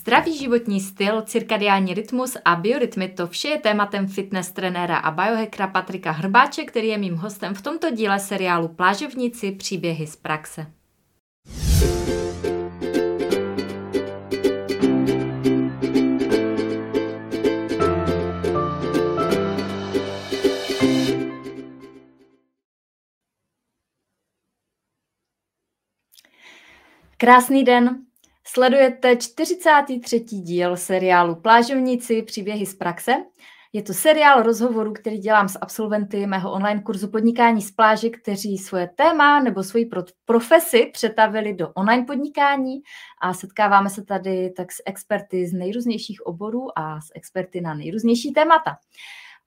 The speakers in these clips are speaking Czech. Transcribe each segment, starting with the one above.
Zdravý životní styl, cirkadiální rytmus a biorytmy, to vše je tématem fitness trenéra a biohackera Patrika Hrbáče, který je mým hostem v tomto díle seriálu Plážovníci příběhy z praxe. Krásný den, Sledujete 43. díl seriálu Plážovníci příběhy z praxe. Je to seriál rozhovorů, který dělám s absolventy mého online kurzu podnikání z pláže, kteří svoje téma nebo svoji profesi přetavili do online podnikání a setkáváme se tady tak s experty z nejrůznějších oborů a s experty na nejrůznější témata.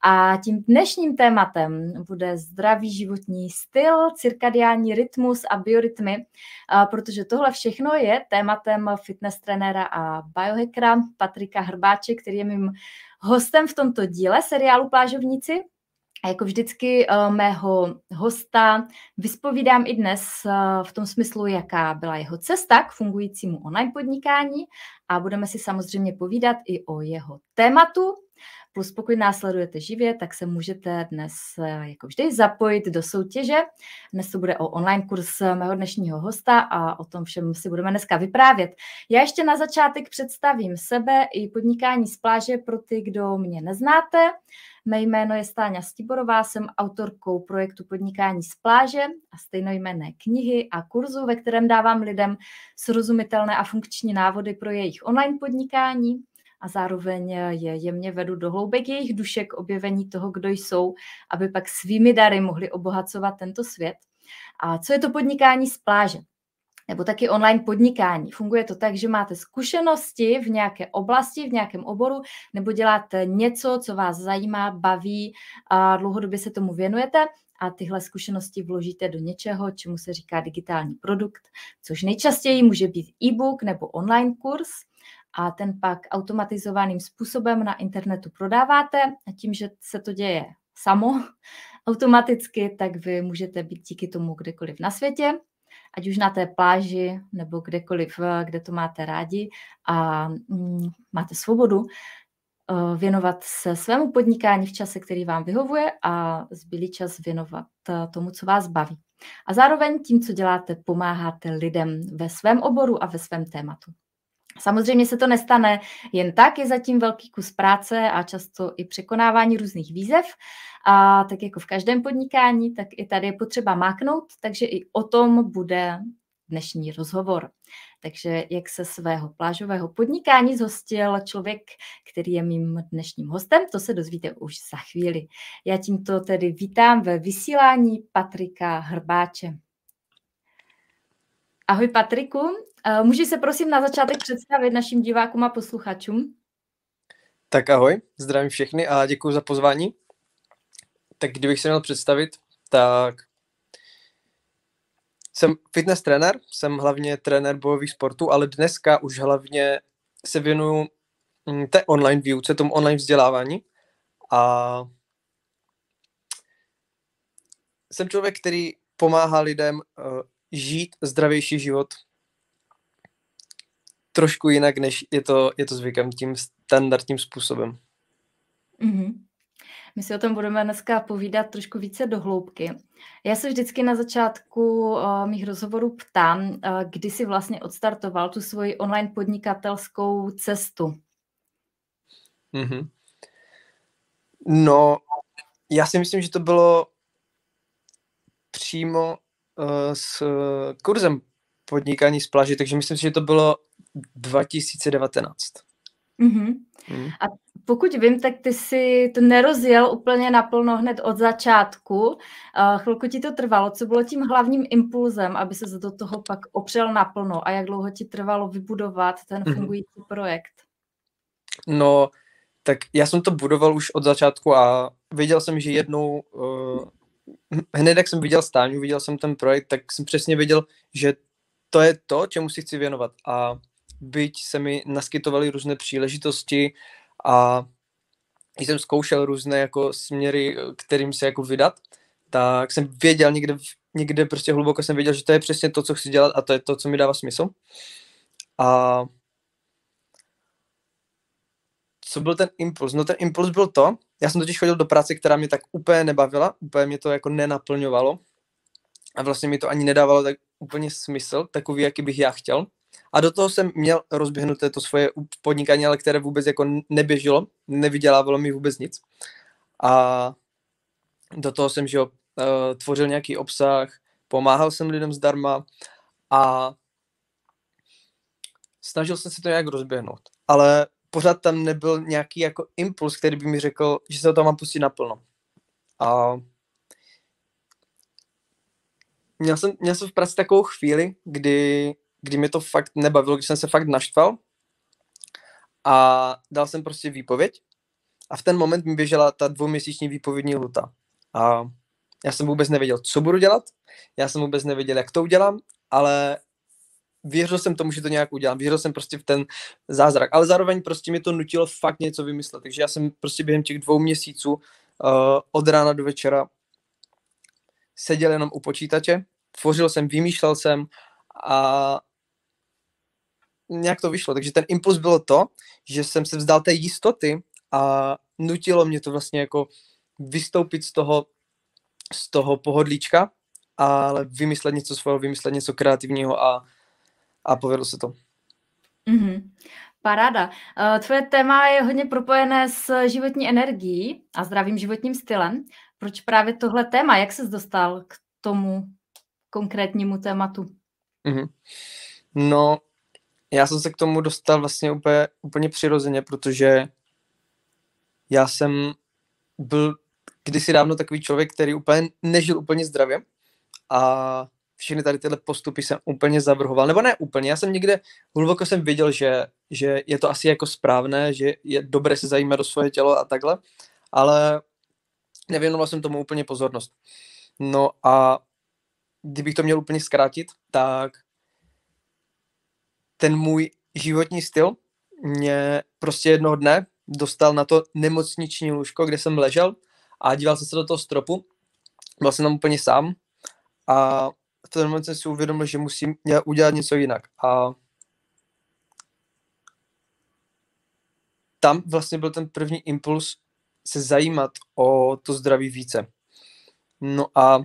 A tím dnešním tématem bude zdravý životní styl, cirkadiální rytmus a biorytmy, protože tohle všechno je tématem fitness trenéra a biohackera Patrika Hrbáče, který je mým hostem v tomto díle seriálu Plážovníci. A jako vždycky eh, mého hosta vyspovídám i dnes eh, v tom smyslu, jaká byla jeho cesta k fungujícímu online podnikání a budeme si samozřejmě povídat i o jeho tématu, Plus pokud následujete živě, tak se můžete dnes eh, jako vždy zapojit do soutěže. Dnes to bude o online kurz mého dnešního hosta a o tom všem si budeme dneska vyprávět. Já ještě na začátek představím sebe i podnikání z pláže pro ty, kdo mě neznáte. Mé jméno je Stáňa Stiborová, jsem autorkou projektu Podnikání z pláže a stejnojmenné knihy a kurzu, ve kterém dávám lidem srozumitelné a funkční návody pro jejich online podnikání a zároveň je jemně vedu do hloubek jejich duše k objevení toho, kdo jsou, aby pak svými dary mohli obohacovat tento svět. A co je to podnikání z pláže? nebo taky online podnikání. Funguje to tak, že máte zkušenosti v nějaké oblasti, v nějakém oboru, nebo děláte něco, co vás zajímá, baví a dlouhodobě se tomu věnujete a tyhle zkušenosti vložíte do něčeho, čemu se říká digitální produkt, což nejčastěji může být e-book nebo online kurz a ten pak automatizovaným způsobem na internetu prodáváte a tím, že se to děje samo automaticky, tak vy můžete být díky tomu kdekoliv na světě, ať už na té pláži nebo kdekoliv, kde to máte rádi a mm, máte svobodu uh, věnovat se svému podnikání v čase, který vám vyhovuje a zbylý čas věnovat uh, tomu, co vás baví. A zároveň tím, co děláte, pomáháte lidem ve svém oboru a ve svém tématu. Samozřejmě se to nestane jen tak, je zatím velký kus práce a často i překonávání různých výzev. A tak jako v každém podnikání, tak i tady je potřeba máknout, takže i o tom bude dnešní rozhovor. Takže jak se svého plážového podnikání zhostil člověk, který je mým dnešním hostem, to se dozvíte už za chvíli. Já tímto tedy vítám ve vysílání Patrika Hrbáče. Ahoj Patriku, můžeš se prosím na začátek představit našim divákům a posluchačům? Tak ahoj, zdravím všechny a děkuji za pozvání. Tak kdybych se měl představit, tak jsem fitness trenér, jsem hlavně trenér bojových sportů, ale dneska už hlavně se věnuju mm, té online výuce, tomu online vzdělávání a jsem člověk, který pomáhá lidem uh, žít zdravější život trošku jinak, než je to, je to zvykem, tím standardním způsobem. Mm-hmm. My si o tom budeme dneska povídat trošku více do hloubky. Já se vždycky na začátku uh, mých rozhovorů ptám, uh, kdy jsi vlastně odstartoval tu svoji online podnikatelskou cestu. Mm-hmm. No, já si myslím, že to bylo přímo uh, s kurzem podnikání z pláži, takže myslím si, že to bylo 2019. Mm-hmm. Mm. A pokud vím, tak ty si to nerozjel úplně naplno hned od začátku. Chvilku ti to trvalo. Co bylo tím hlavním impulzem, aby se do toho pak opřel naplno a jak dlouho ti trvalo vybudovat ten mhm. fungující mm-hmm. projekt? No, tak já jsem to budoval už od začátku a věděl jsem, že jednou, uh, hned jak jsem viděl stáňu, viděl jsem ten projekt, tak jsem přesně věděl, že to je to, čemu si chci věnovat. A byť se mi naskytovaly různé příležitosti a jsem zkoušel různé jako směry, kterým se jako vydat, tak jsem věděl někde, někde prostě hluboko jsem věděl, že to je přesně to, co chci dělat a to je to, co mi dává smysl. A co byl ten impuls? No ten impuls byl to, já jsem totiž chodil do práce, která mě tak úplně nebavila, úplně mě to jako nenaplňovalo a vlastně mi to ani nedávalo tak úplně smysl, takový, jaký bych já chtěl. A do toho jsem měl rozběhnuté to svoje podnikání, ale které vůbec jako neběželo, nevydělávalo mi vůbec nic. A do toho jsem, že jo, eh, tvořil nějaký obsah, pomáhal jsem lidem zdarma a snažil jsem se to nějak rozběhnout. Ale pořád tam nebyl nějaký jako impuls, který by mi řekl, že se to tam mám pustit naplno. A měl jsem, měl jsem v práci takovou chvíli, kdy, kdy mě to fakt nebavilo, když jsem se fakt naštval a dal jsem prostě výpověď a v ten moment mi běžela ta dvouměsíční výpovědní luta. A já jsem vůbec nevěděl, co budu dělat, já jsem vůbec nevěděl, jak to udělám, ale věřil jsem tomu, že to nějak udělám, věřil jsem prostě v ten zázrak, ale zároveň prostě mi to nutilo fakt něco vymyslet, takže já jsem prostě během těch dvou měsíců uh, od rána do večera seděl jenom u počítače, tvořil jsem, vymýšlel jsem a nějak to vyšlo. Takže ten impuls bylo to, že jsem se vzdal té jistoty a nutilo mě to vlastně jako vystoupit z toho, z toho pohodlíčka, ale vymyslet něco svého, vymyslet něco kreativního a, a povedlo se to. Mm-hmm. Paráda. Eh, tvoje téma je hodně propojené s životní energií a zdravým životním stylem. Proč právě tohle téma? Jak ses dostal k tomu konkrétnímu tématu? Mm-hmm. No, já jsem se k tomu dostal vlastně úplně, úplně přirozeně, protože já jsem byl kdysi dávno takový člověk, který úplně nežil úplně zdravě a všechny tady tyhle postupy jsem úplně zavrhoval, nebo ne úplně, já jsem někde, hluboko jsem viděl, že, že je to asi jako správné, že je dobré se zajímat do svoje tělo a takhle, ale nevěnoval jsem tomu úplně pozornost. No a kdybych to měl úplně zkrátit, tak ten můj životní styl mě prostě jednoho dne dostal na to nemocniční lůžko, kde jsem ležel a díval jsem se do toho stropu. Byl jsem tam úplně sám a v ten moment jsem si uvědomil, že musím udělat něco jinak. A tam vlastně byl ten první impuls se zajímat o to zdraví více. No a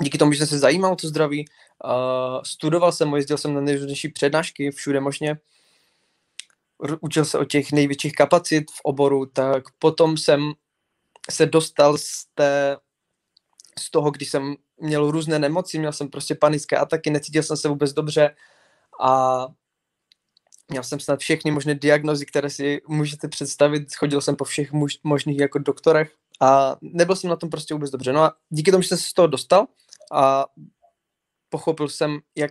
díky tomu, že jsem se zajímal o to zdraví, uh, studoval jsem, jezdil jsem na nejrůznější přednášky všude možně, učil se o těch největších kapacit v oboru, tak potom jsem se dostal z, té, z toho, když jsem měl různé nemoci, měl jsem prostě panické ataky, necítil jsem se vůbec dobře a měl jsem snad všechny možné diagnozy, které si můžete představit, chodil jsem po všech možných jako doktorech a nebyl jsem na tom prostě vůbec dobře. No a díky tomu, že jsem se z toho dostal a pochopil jsem, jak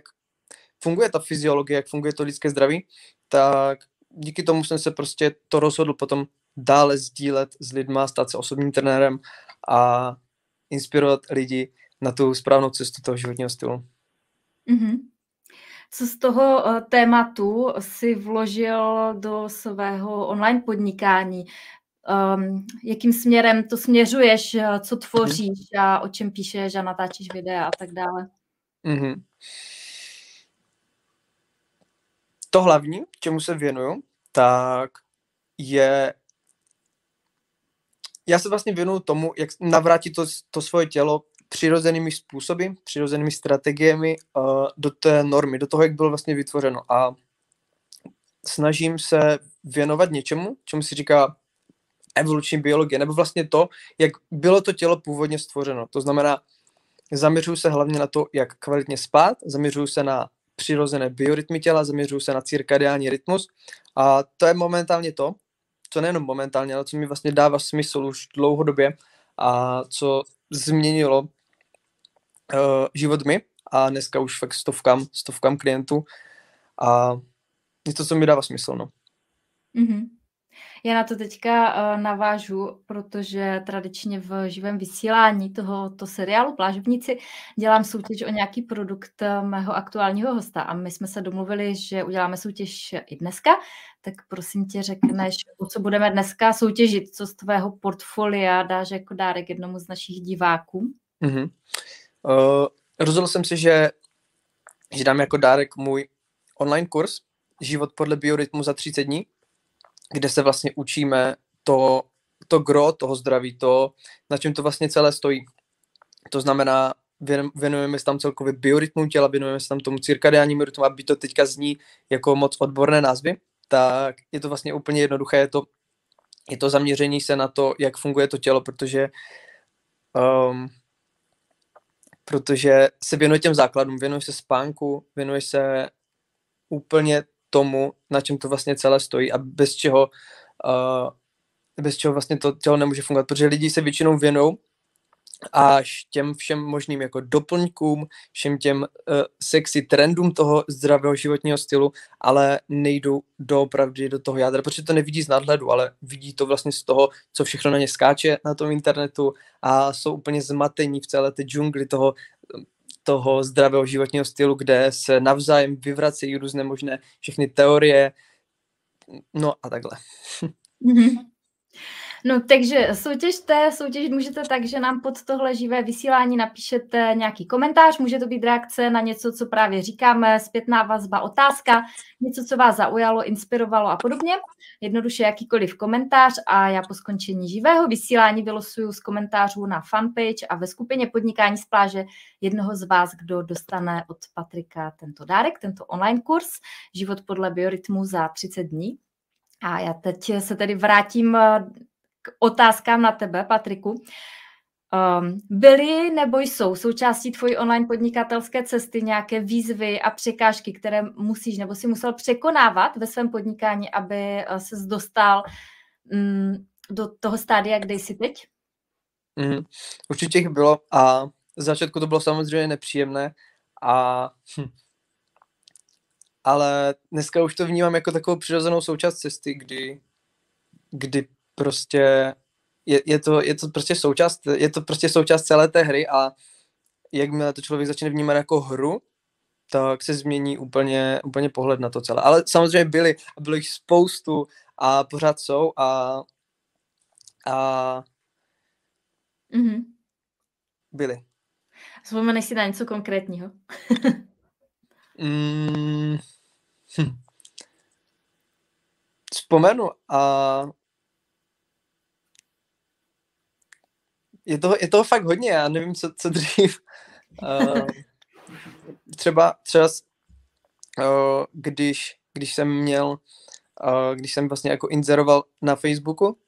funguje ta fyziologie, jak funguje to lidské zdraví, tak díky tomu jsem se prostě to rozhodl potom dále sdílet s lidma, stát se osobním trenérem a inspirovat lidi na tu správnou cestu toho životního stylu. Mm-hmm. Co z toho uh, tématu si vložil do svého online podnikání? Um, jakým směrem to směřuješ, eh, co tvoříš a o čem píšeš a natáčíš videa a tak dále? Mm-hmm. To hlavní, čemu se věnuju, tak je já se vlastně věnuju tomu, jak navrátit to, to svoje tělo přirozenými způsoby, přirozenými strategiemi uh, do té normy, do toho, jak bylo vlastně vytvořeno. A snažím se věnovat něčemu, čemu si říká evoluční biologie, nebo vlastně to, jak bylo to tělo původně stvořeno. To znamená, zaměřuju se hlavně na to, jak kvalitně spát, zaměřuju se na přirozené biorytmy těla, zaměřuju se na cirkadiální rytmus a to je momentálně to, co nejenom momentálně, ale co mi vlastně dává smysl už dlouhodobě a co změnilo uh, život mi a dneska už fakt stovkám, stovkám klientů a to, co mi dává smysl, no. Mm-hmm. Já na to teďka uh, navážu, protože tradičně v živém vysílání tohoto seriálu Plážovníci dělám soutěž o nějaký produkt eh, mého aktuálního hosta a my jsme se domluvili, že uděláme soutěž i dneska, tak prosím tě řekneš, o co budeme dneska soutěžit, co z tvého portfolia dáš jako dárek jednomu z našich diváků? Mm-hmm. Uh, rozhodl jsem si, že, že dám jako dárek můj online kurz Život podle biorytmu za 30 dní, kde se vlastně učíme to, to gro toho zdraví, to, na čem to vlastně celé stojí. To znamená, věnujeme se tam celkově biorytmu těla, věnujeme se tam tomu cirkadiánnímu rytmu, aby to teďka zní jako moc odborné názvy, tak je to vlastně úplně jednoduché, je to, je to zaměření se na to, jak funguje to tělo, protože um, protože se věnuje těm základům, věnuje se spánku, věnuje se úplně tomu, na čem to vlastně celé stojí a bez čeho, uh, bez čeho vlastně to tělo nemůže fungovat, protože lidi se většinou věnují až těm všem možným jako doplňkům, všem těm uh, sexy trendům toho zdravého životního stylu, ale nejdou doopravdy do toho jádra, protože to nevidí z nadhledu, ale vidí to vlastně z toho, co všechno na ně skáče na tom internetu a jsou úplně zmatení v celé té džungli toho, toho zdravého životního stylu, kde se navzájem vyvracejí různé možné všechny teorie, no a takhle. Mm-hmm. No takže soutěžte, soutěžit můžete tak, že nám pod tohle živé vysílání napíšete nějaký komentář, může to být reakce na něco, co právě říkáme, zpětná vazba, otázka, něco, co vás zaujalo, inspirovalo a podobně. Jednoduše jakýkoliv komentář a já po skončení živého vysílání vylosuju z komentářů na fanpage a ve skupině Podnikání z pláže jednoho z vás, kdo dostane od Patrika tento dárek, tento online kurz Život podle biorytmu za 30 dní. A já teď se tedy vrátím k otázkám na tebe, Patriku. Um, byly nebo jsou součástí tvojí online podnikatelské cesty nějaké výzvy a překážky, které musíš nebo si musel překonávat ve svém podnikání, aby eh, se dostal um, do toho stádia, kde jsi teď? Mm, určitě jich bylo a z začátku to bylo samozřejmě nepříjemné a hm, ale dneska už to vnímám jako takovou přirozenou součást cesty, kdy, kdy prostě je, je, to, je to prostě součást, je to prostě součást celé té hry a jakmile to člověk začne vnímat jako hru, tak se změní úplně, úplně pohled na to celé. Ale samozřejmě byly, a bylo jich spoustu a pořád jsou a, a mm-hmm. byly. Vzpomeneš si na něco konkrétního? mm, hm. Vzpomenu a je toho, je toho fakt hodně, já nevím, co, co dřív. Uh, třeba, třeba uh, když, když jsem měl, uh, když jsem vlastně jako inzeroval na Facebooku,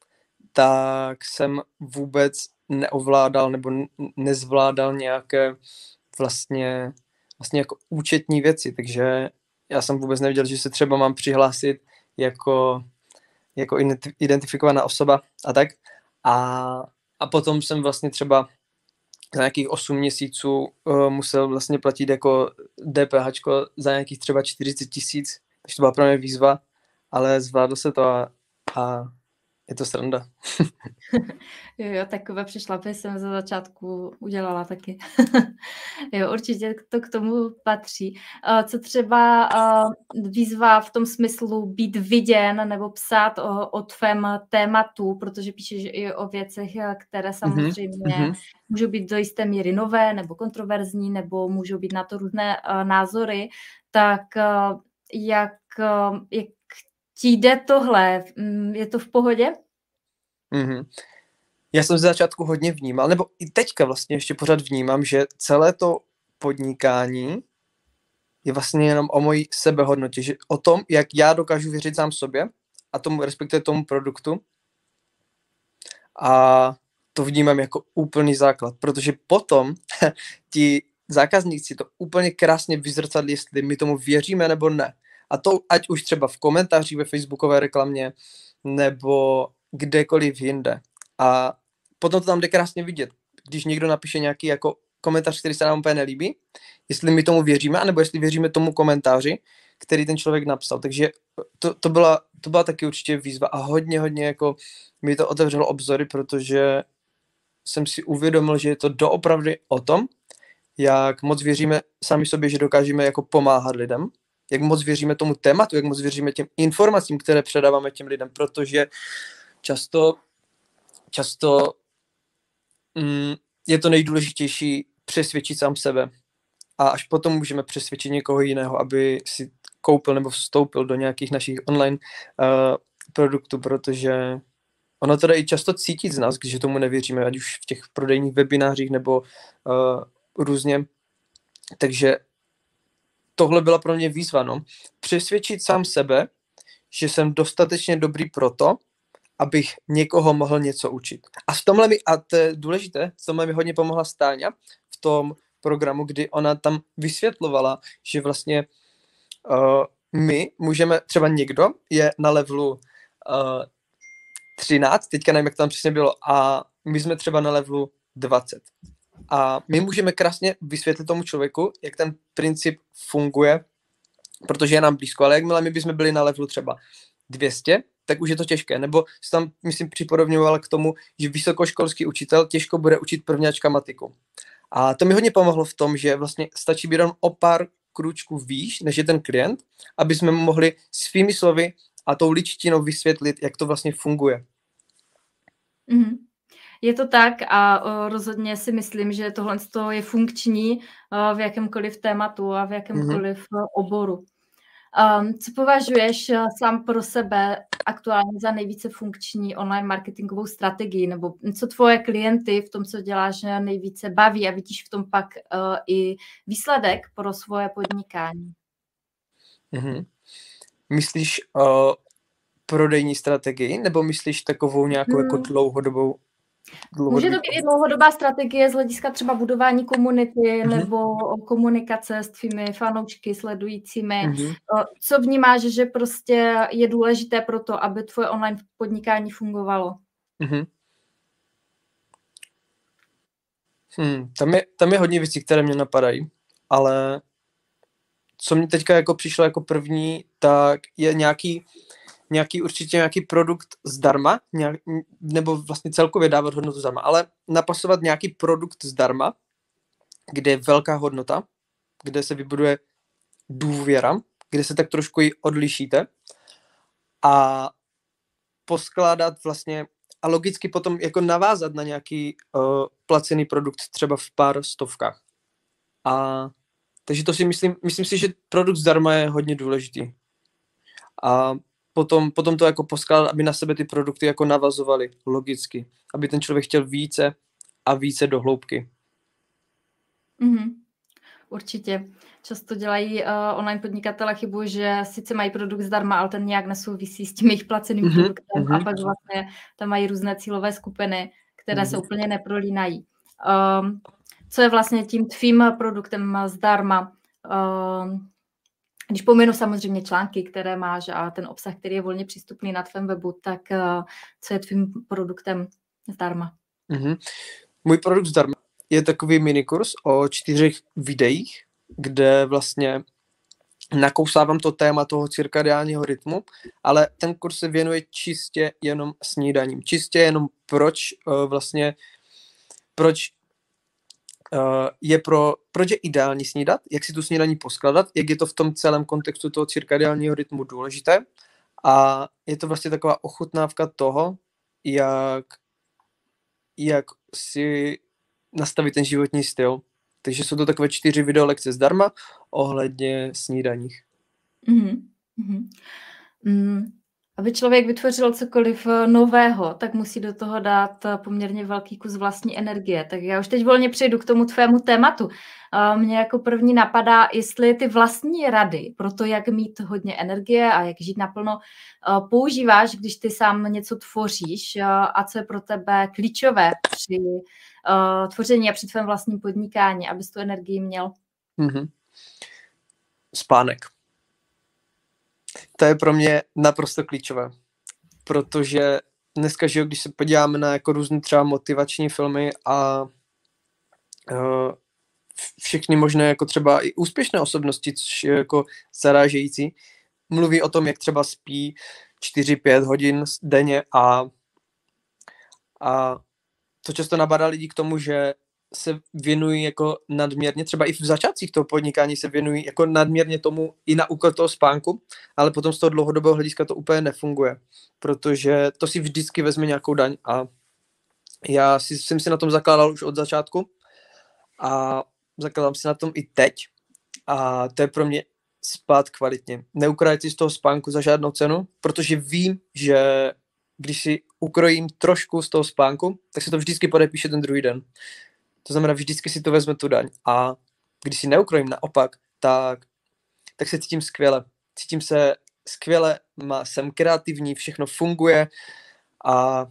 tak jsem vůbec neovládal nebo nezvládal nějaké vlastně, vlastně jako účetní věci, takže já jsem vůbec nevěděl, že se třeba mám přihlásit jako, jako identifikovaná osoba a tak. A a potom jsem vlastně třeba za nějakých 8 měsíců uh, musel vlastně platit jako DPH za nějakých třeba 40 tisíc, takže to byla pro mě výzva, ale zvládl se to a, a je to sranda. jo, jo, takové přešlapy jsem za začátku udělala taky. jo, určitě to k tomu patří. Co třeba výzva v tom smyslu být viděn nebo psát o, o tvém tématu, protože píšeš i o věcech, které mhm, samozřejmě mm-hmm. můžou být do jisté míry nové nebo kontroverzní, nebo můžou být na to různé názory, tak jak, jak ti jde tohle? Mm, je to v pohodě? Mm-hmm. Já jsem z začátku hodně vnímal, nebo i teďka vlastně ještě pořád vnímám, že celé to podnikání je vlastně jenom o mojí sebehodnotě, že o tom, jak já dokážu věřit sám sobě a tomu, respektive tomu produktu. A to vnímám jako úplný základ, protože potom ti zákazníci to úplně krásně vyzrcadlí, jestli my tomu věříme nebo ne. A to ať už třeba v komentářích ve facebookové reklamě, nebo kdekoliv jinde. A potom to tam jde krásně vidět, když někdo napíše nějaký jako komentář, který se nám úplně nelíbí, jestli my tomu věříme, anebo jestli věříme tomu komentáři, který ten člověk napsal. Takže to, to, byla, to byla taky určitě výzva a hodně, hodně jako mi to otevřelo obzory, protože jsem si uvědomil, že je to doopravdy o tom, jak moc věříme sami sobě, že dokážeme jako pomáhat lidem, jak moc věříme tomu tématu, jak moc věříme těm informacím, které předáváme těm lidem, protože často, často mm, je to nejdůležitější přesvědčit sám sebe a až potom můžeme přesvědčit někoho jiného, aby si koupil nebo vstoupil do nějakých našich online uh, produktu, protože ono to i často cítit z nás, když tomu nevěříme, ať už v těch prodejních webinářích nebo uh, různě. Takže tohle byla pro mě výzva, no. Přesvědčit sám sebe, že jsem dostatečně dobrý proto, abych někoho mohl něco učit. A v tomhle mi, a to je důležité, v tomhle mi hodně pomohla Stáňa v tom programu, kdy ona tam vysvětlovala, že vlastně uh, my můžeme, třeba někdo je na levelu uh, 13, teďka nevím, jak tam přesně bylo, a my jsme třeba na levelu 20. A my můžeme krásně vysvětlit tomu člověku, jak ten princip funguje, protože je nám blízko, ale jakmile my bychom byli na levelu třeba 200, tak už je to těžké. Nebo se tam, myslím, připodobňoval k tomu, že vysokoškolský učitel těžko bude učit prvňáčka matiku. A to mi hodně pomohlo v tom, že vlastně stačí být o pár krůčků výš, než je ten klient, aby jsme mohli svými slovy a tou ličtinou vysvětlit, jak to vlastně funguje. Mm-hmm. Je to tak a rozhodně si myslím, že tohle je funkční v jakémkoliv tématu a v jakémkoliv mm-hmm. oboru. Um, co považuješ uh, sám pro sebe aktuálně za nejvíce funkční online marketingovou strategii, nebo co tvoje klienty v tom, co děláš, nejvíce baví a vidíš v tom pak uh, i výsledek pro svoje podnikání? Mm-hmm. Myslíš uh, prodejní strategii, nebo myslíš takovou nějakou jako hmm. jako dlouhodobou Může to být i dlouhodobá strategie z hlediska třeba budování komunity mm-hmm. nebo komunikace s tvými fanoušky, sledujícími. Mm-hmm. Co vnímáš, že prostě je důležité pro to, aby tvoje online podnikání fungovalo? Mm-hmm. Hmm, tam, je, tam je hodně věcí, které mě napadají, ale co mě teďka jako přišlo jako první, tak je nějaký nějaký určitě nějaký produkt zdarma, nějak, nebo vlastně celkově dávat hodnotu zdarma, ale napasovat nějaký produkt zdarma, kde je velká hodnota, kde se vybuduje důvěra, kde se tak trošku i odlišíte a poskládat vlastně a logicky potom jako navázat na nějaký uh, placený produkt třeba v pár stovkách. A takže to si myslím, myslím si, že produkt zdarma je hodně důležitý. A potom, potom to jako poskládat, aby na sebe ty produkty jako navazovaly logicky, aby ten člověk chtěl více a více do hloubky. Mm-hmm. Určitě. Často dělají uh, online podnikatele chybu, že sice mají produkt zdarma, ale ten nějak nesouvisí s tím jejich placeným mm-hmm. produktem mm-hmm. a pak vlastně tam mají různé cílové skupiny, které mm-hmm. se úplně neprolínají. Um, co je vlastně tím tvým produktem zdarma? Um, když pominu samozřejmě články, které máš a ten obsah, který je volně přístupný na tvém webu, tak uh, co je tvým produktem zdarma? Mm-hmm. Můj produkt zdarma je takový minikurs o čtyřech videích, kde vlastně nakousávám to téma toho cirkadiálního rytmu, ale ten kurz se věnuje čistě jenom snídaním. Čistě jenom proč uh, vlastně, proč je pro, proč je ideální snídat, jak si tu snídaní poskladat, jak je to v tom celém kontextu toho cirkadiálního rytmu důležité a je to vlastně taková ochutnávka toho, jak, jak si nastavit ten životní styl. Takže jsou to takové čtyři video lekce zdarma ohledně snídaních. Mm-hmm. Mm. Aby člověk vytvořil cokoliv eh, nového, tak musí do toho dát eh, poměrně velký kus vlastní energie. Tak já už teď volně přejdu k tomu tvému tématu. Mě jako první napadá, jestli ty vlastní rady pro to, jak mít hodně energie a jak žít naplno, eh, používáš, když ty sám něco tvoříš a co je pro tebe klíčové při tvoření a při tvém vlastním podnikání, abys tu energii měl. Mm-hmm. Spánek to je pro mě naprosto klíčové, protože dneska, že když se podíváme na jako různé třeba motivační filmy a uh, všechny možné jako třeba i úspěšné osobnosti, což je jako zarážející, mluví o tom, jak třeba spí 4-5 hodin denně a, a to často nabádá lidi k tomu, že se věnují jako nadměrně, třeba i v začátcích toho podnikání se věnují jako nadměrně tomu i na úkol toho spánku, ale potom z toho dlouhodobého hlediska to úplně nefunguje, protože to si vždycky vezme nějakou daň a já si, jsem si na tom zakládal už od začátku a zakládám si na tom i teď a to je pro mě spát kvalitně. Neukrajte si z toho spánku za žádnou cenu, protože vím, že když si ukrojím trošku z toho spánku, tak se to vždycky podepíše ten druhý den. To znamená, vždycky si to vezme tu daň. A když si neukrojím naopak, tak, tak se cítím skvěle. Cítím se skvěle, má, jsem kreativní, všechno funguje a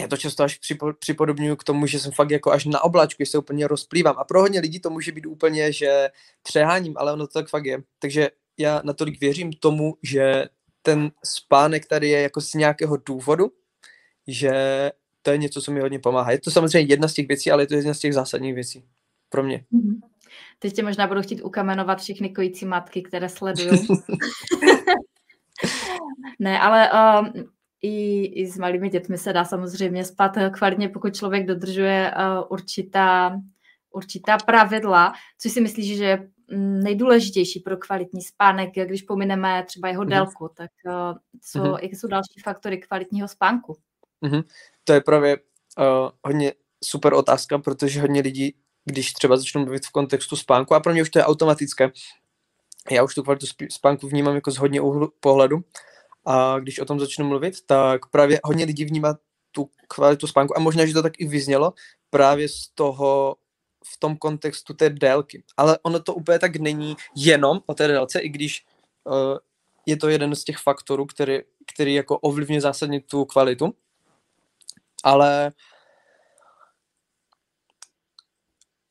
já to často až připo, připodobňuji k tomu, že jsem fakt jako až na obláčku, že se úplně rozplývám. A pro hodně lidí to může být úplně, že přeháním, ale ono to tak fakt je. Takže já natolik věřím tomu, že ten spánek tady je jako z nějakého důvodu, že to je něco, co mi hodně pomáhá. Je to samozřejmě jedna z těch věcí, ale je to jedna z těch zásadních věcí pro mě. Mm-hmm. Teď tě možná budu chtít ukamenovat všechny kojící matky, které sledují. ne, ale uh, i, i s malými dětmi se dá samozřejmě spát kvalitně, pokud člověk dodržuje uh, určitá, určitá pravidla, což si myslíš, že je nejdůležitější pro kvalitní spánek, když pomineme třeba jeho mm-hmm. délku, tak uh, co, mm-hmm. jaké jsou další faktory kvalitního spánku? Mm-hmm. To je právě uh, hodně super otázka, protože hodně lidí, když třeba začnou mluvit v kontextu spánku, a pro mě už to je automatické, já už tu kvalitu spánku vnímám jako z hodně úhlu pohledu, a když o tom začnu mluvit, tak právě hodně lidí vnímá tu kvalitu spánku a možná, že to tak i vyznělo právě z toho v tom kontextu té délky. Ale ono to úplně tak není jenom o té délce, i když uh, je to jeden z těch faktorů, který, který jako ovlivňuje zásadně tu kvalitu. Ale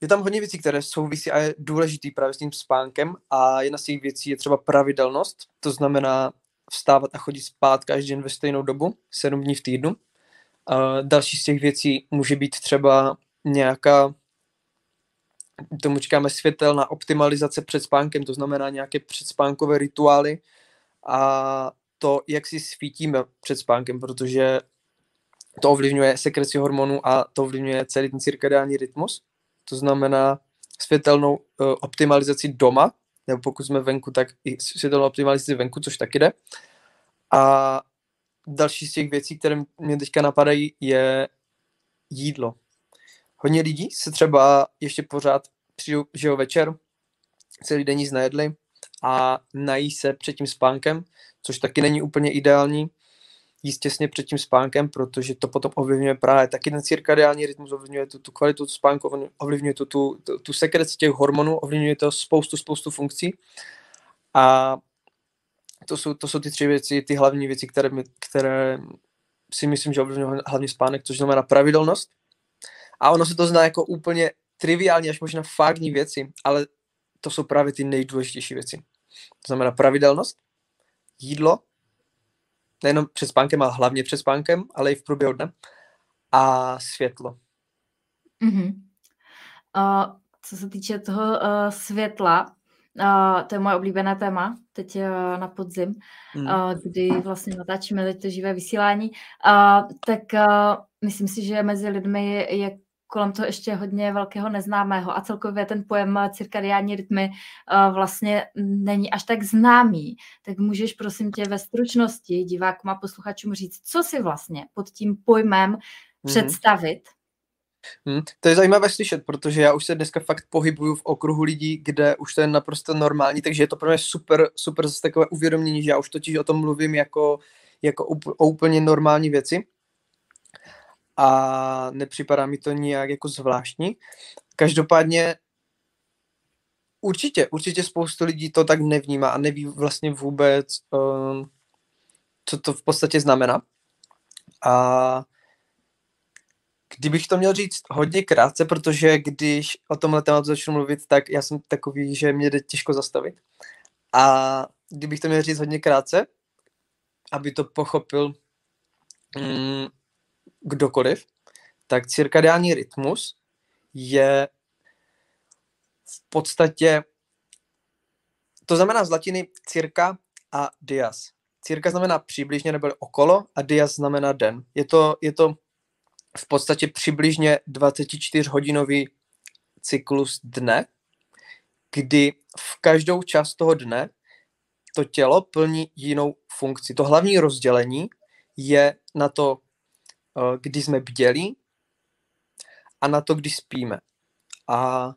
je tam hodně věcí, které souvisí a je důležitý právě s tím spánkem. A jedna z těch věcí je třeba pravidelnost, to znamená vstávat a chodit spát každý den ve stejnou dobu, sedm dní v týdnu. A další z těch věcí může být třeba nějaká, tomu říkáme světelná optimalizace před spánkem, to znamená nějaké předspánkové rituály. A to, jak si svítíme před spánkem, protože to ovlivňuje sekreci hormonů a to ovlivňuje celý ten cirkadiální rytmus. To znamená světelnou uh, optimalizaci doma, nebo pokud jsme venku, tak i světelnou optimalizaci venku, což taky jde. A další z těch věcí, které mě teďka napadají, je jídlo. Hodně lidí se třeba ještě pořád přijdu, že večer, celý den nic nejedli a nají se před tím spánkem, což taky není úplně ideální jíst těsně před tím spánkem, protože to potom ovlivňuje právě taky ten cirkadiální rytmus, ovlivňuje tu, tu kvalitu spánku, ovlivňuje tu, tu, tu, tu sekreci těch hormonů, ovlivňuje to spoustu, spoustu funkcí. A to jsou, to jsou ty tři věci, ty hlavní věci, které, mi, které si myslím, že ovlivňují hlavně spánek, což znamená pravidelnost. A ono se to zná jako úplně triviální, až možná fágní věci, ale to jsou právě ty nejdůležitější věci. To znamená pravidelnost, jídlo, nejenom před spánkem, ale hlavně před spánkem, ale i v průběhu dne, a světlo. Mm-hmm. Uh, co se týče toho uh, světla, Uh, to je moje oblíbené téma, teď uh, na podzim, mm. uh, kdy vlastně natáčíme teď to živé vysílání. Uh, tak uh, myslím si, že mezi lidmi je, je kolem toho ještě hodně velkého neznámého a celkově ten pojem cirkadiální rytmy uh, vlastně není až tak známý. Tak můžeš prosím tě ve stručnosti divákům a posluchačům říct, co si vlastně pod tím pojmem mm. představit? Hmm, to je zajímavé slyšet, protože já už se dneska fakt pohybuju v okruhu lidí, kde už to je naprosto normální, takže je to pro mě super, super zase takové uvědomění, že já už totiž o tom mluvím jako, jako o úplně normální věci a nepřipadá mi to nijak jako zvláštní. Každopádně určitě, určitě spoustu lidí to tak nevnímá a neví vlastně vůbec, um, co to v podstatě znamená. A Kdybych to měl říct hodně krátce, protože když o tomhle tématu začnu mluvit, tak já jsem takový, že mě jde těžko zastavit. A kdybych to měl říct hodně krátce, aby to pochopil mm, kdokoliv, tak cirkadiální rytmus je v podstatě, to znamená z latiny cirka a dias. Cirka znamená přibližně nebo okolo a dias znamená den. Je to, je to v podstatě přibližně 24-hodinový cyklus dne, kdy v každou část toho dne to tělo plní jinou funkci. To hlavní rozdělení je na to, kdy jsme bdělí a na to, kdy spíme. A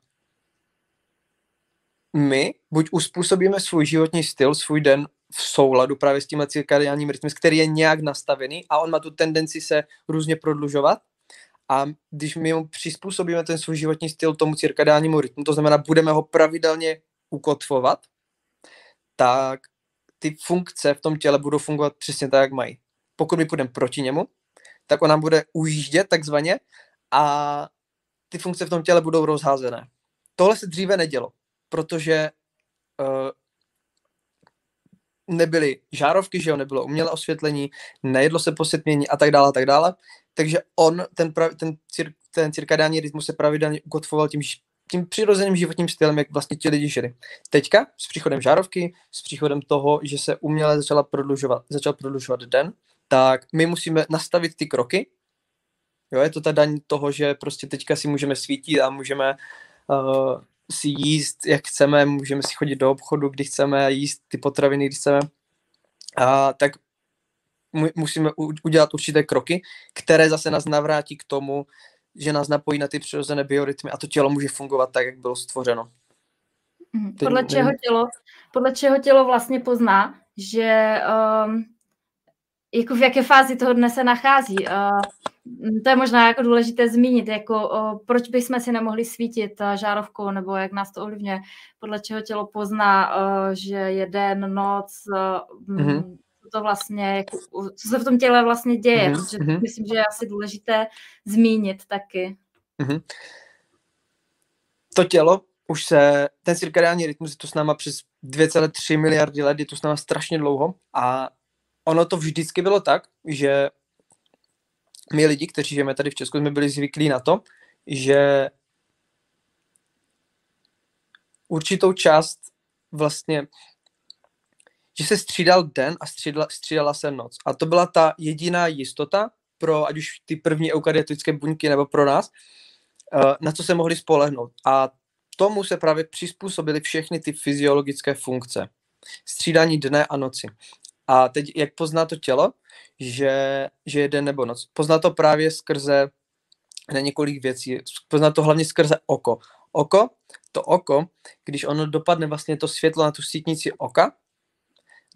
my buď uspůsobíme svůj životní styl, svůj den v souladu právě s tím cirkadiánním rytmem, který je nějak nastavený a on má tu tendenci se různě prodlužovat. A když my mu přizpůsobíme ten svůj životní styl tomu cirkadiánnímu rytmu, to znamená, budeme ho pravidelně ukotvovat, tak ty funkce v tom těle budou fungovat přesně tak, jak mají. Pokud my půjdeme proti němu, tak ona bude ujíždět takzvaně a ty funkce v tom těle budou rozházené. Tohle se dříve nedělo, protože uh, nebyly žárovky, že jo, nebylo umělé osvětlení, nejedlo se po setmění a tak dále, a tak dále. Takže on, ten, prav, ten, cir, ten cirkadiální rytmus se pravidelně ukotvoval tím, tím přirozeným životním stylem, jak vlastně ti lidi žili. Teďka s příchodem žárovky, s příchodem toho, že se uměle začala prodlužovat, začal prodlužovat den, tak my musíme nastavit ty kroky. Jo, je to ta daň toho, že prostě teďka si můžeme svítit a můžeme uh, si jíst, jak chceme, můžeme si chodit do obchodu, kdy chceme, jíst ty potraviny, kdy chceme. A tak musíme udělat určité kroky, které zase nás navrátí k tomu, že nás napojí na ty přirozené biorytmy a to tělo může fungovat tak, jak bylo stvořeno. Mhm. Podle čeho tělo, podle čeho tělo vlastně pozná, že um, jako v jaké fázi toho dne se nachází. Uh, to je možná jako důležité zmínit, jako uh, proč bychom si nemohli svítit uh, žárovkou, nebo jak nás to ovlivňuje, podle čeho tělo pozná, že je den, noc, mm-hmm. co to vlastně, jako, co se v tom těle vlastně děje, mm-hmm. protože mm-hmm. myslím, že je asi důležité zmínit taky. Mm-hmm. To tělo už se, ten cirkadiální rytmus je tu s náma přes 2,3 miliardy let, je tu s náma strašně dlouho a ono to vždycky bylo tak, že my lidi, kteří žijeme tady v Česku, jsme byli zvyklí na to, že určitou část vlastně, že se střídal den a střídala, střídala se noc. A to byla ta jediná jistota pro ať už ty první eukaryotické buňky nebo pro nás, eh, na co se mohli spolehnout. A tomu se právě přizpůsobily všechny ty fyziologické funkce. Střídání dne a noci. A teď, jak pozná to tělo, že, že je den nebo noc? Pozná to právě skrze na několik věcí. Pozná to hlavně skrze oko. Oko, to oko, když ono dopadne vlastně to světlo na tu sítnici oka,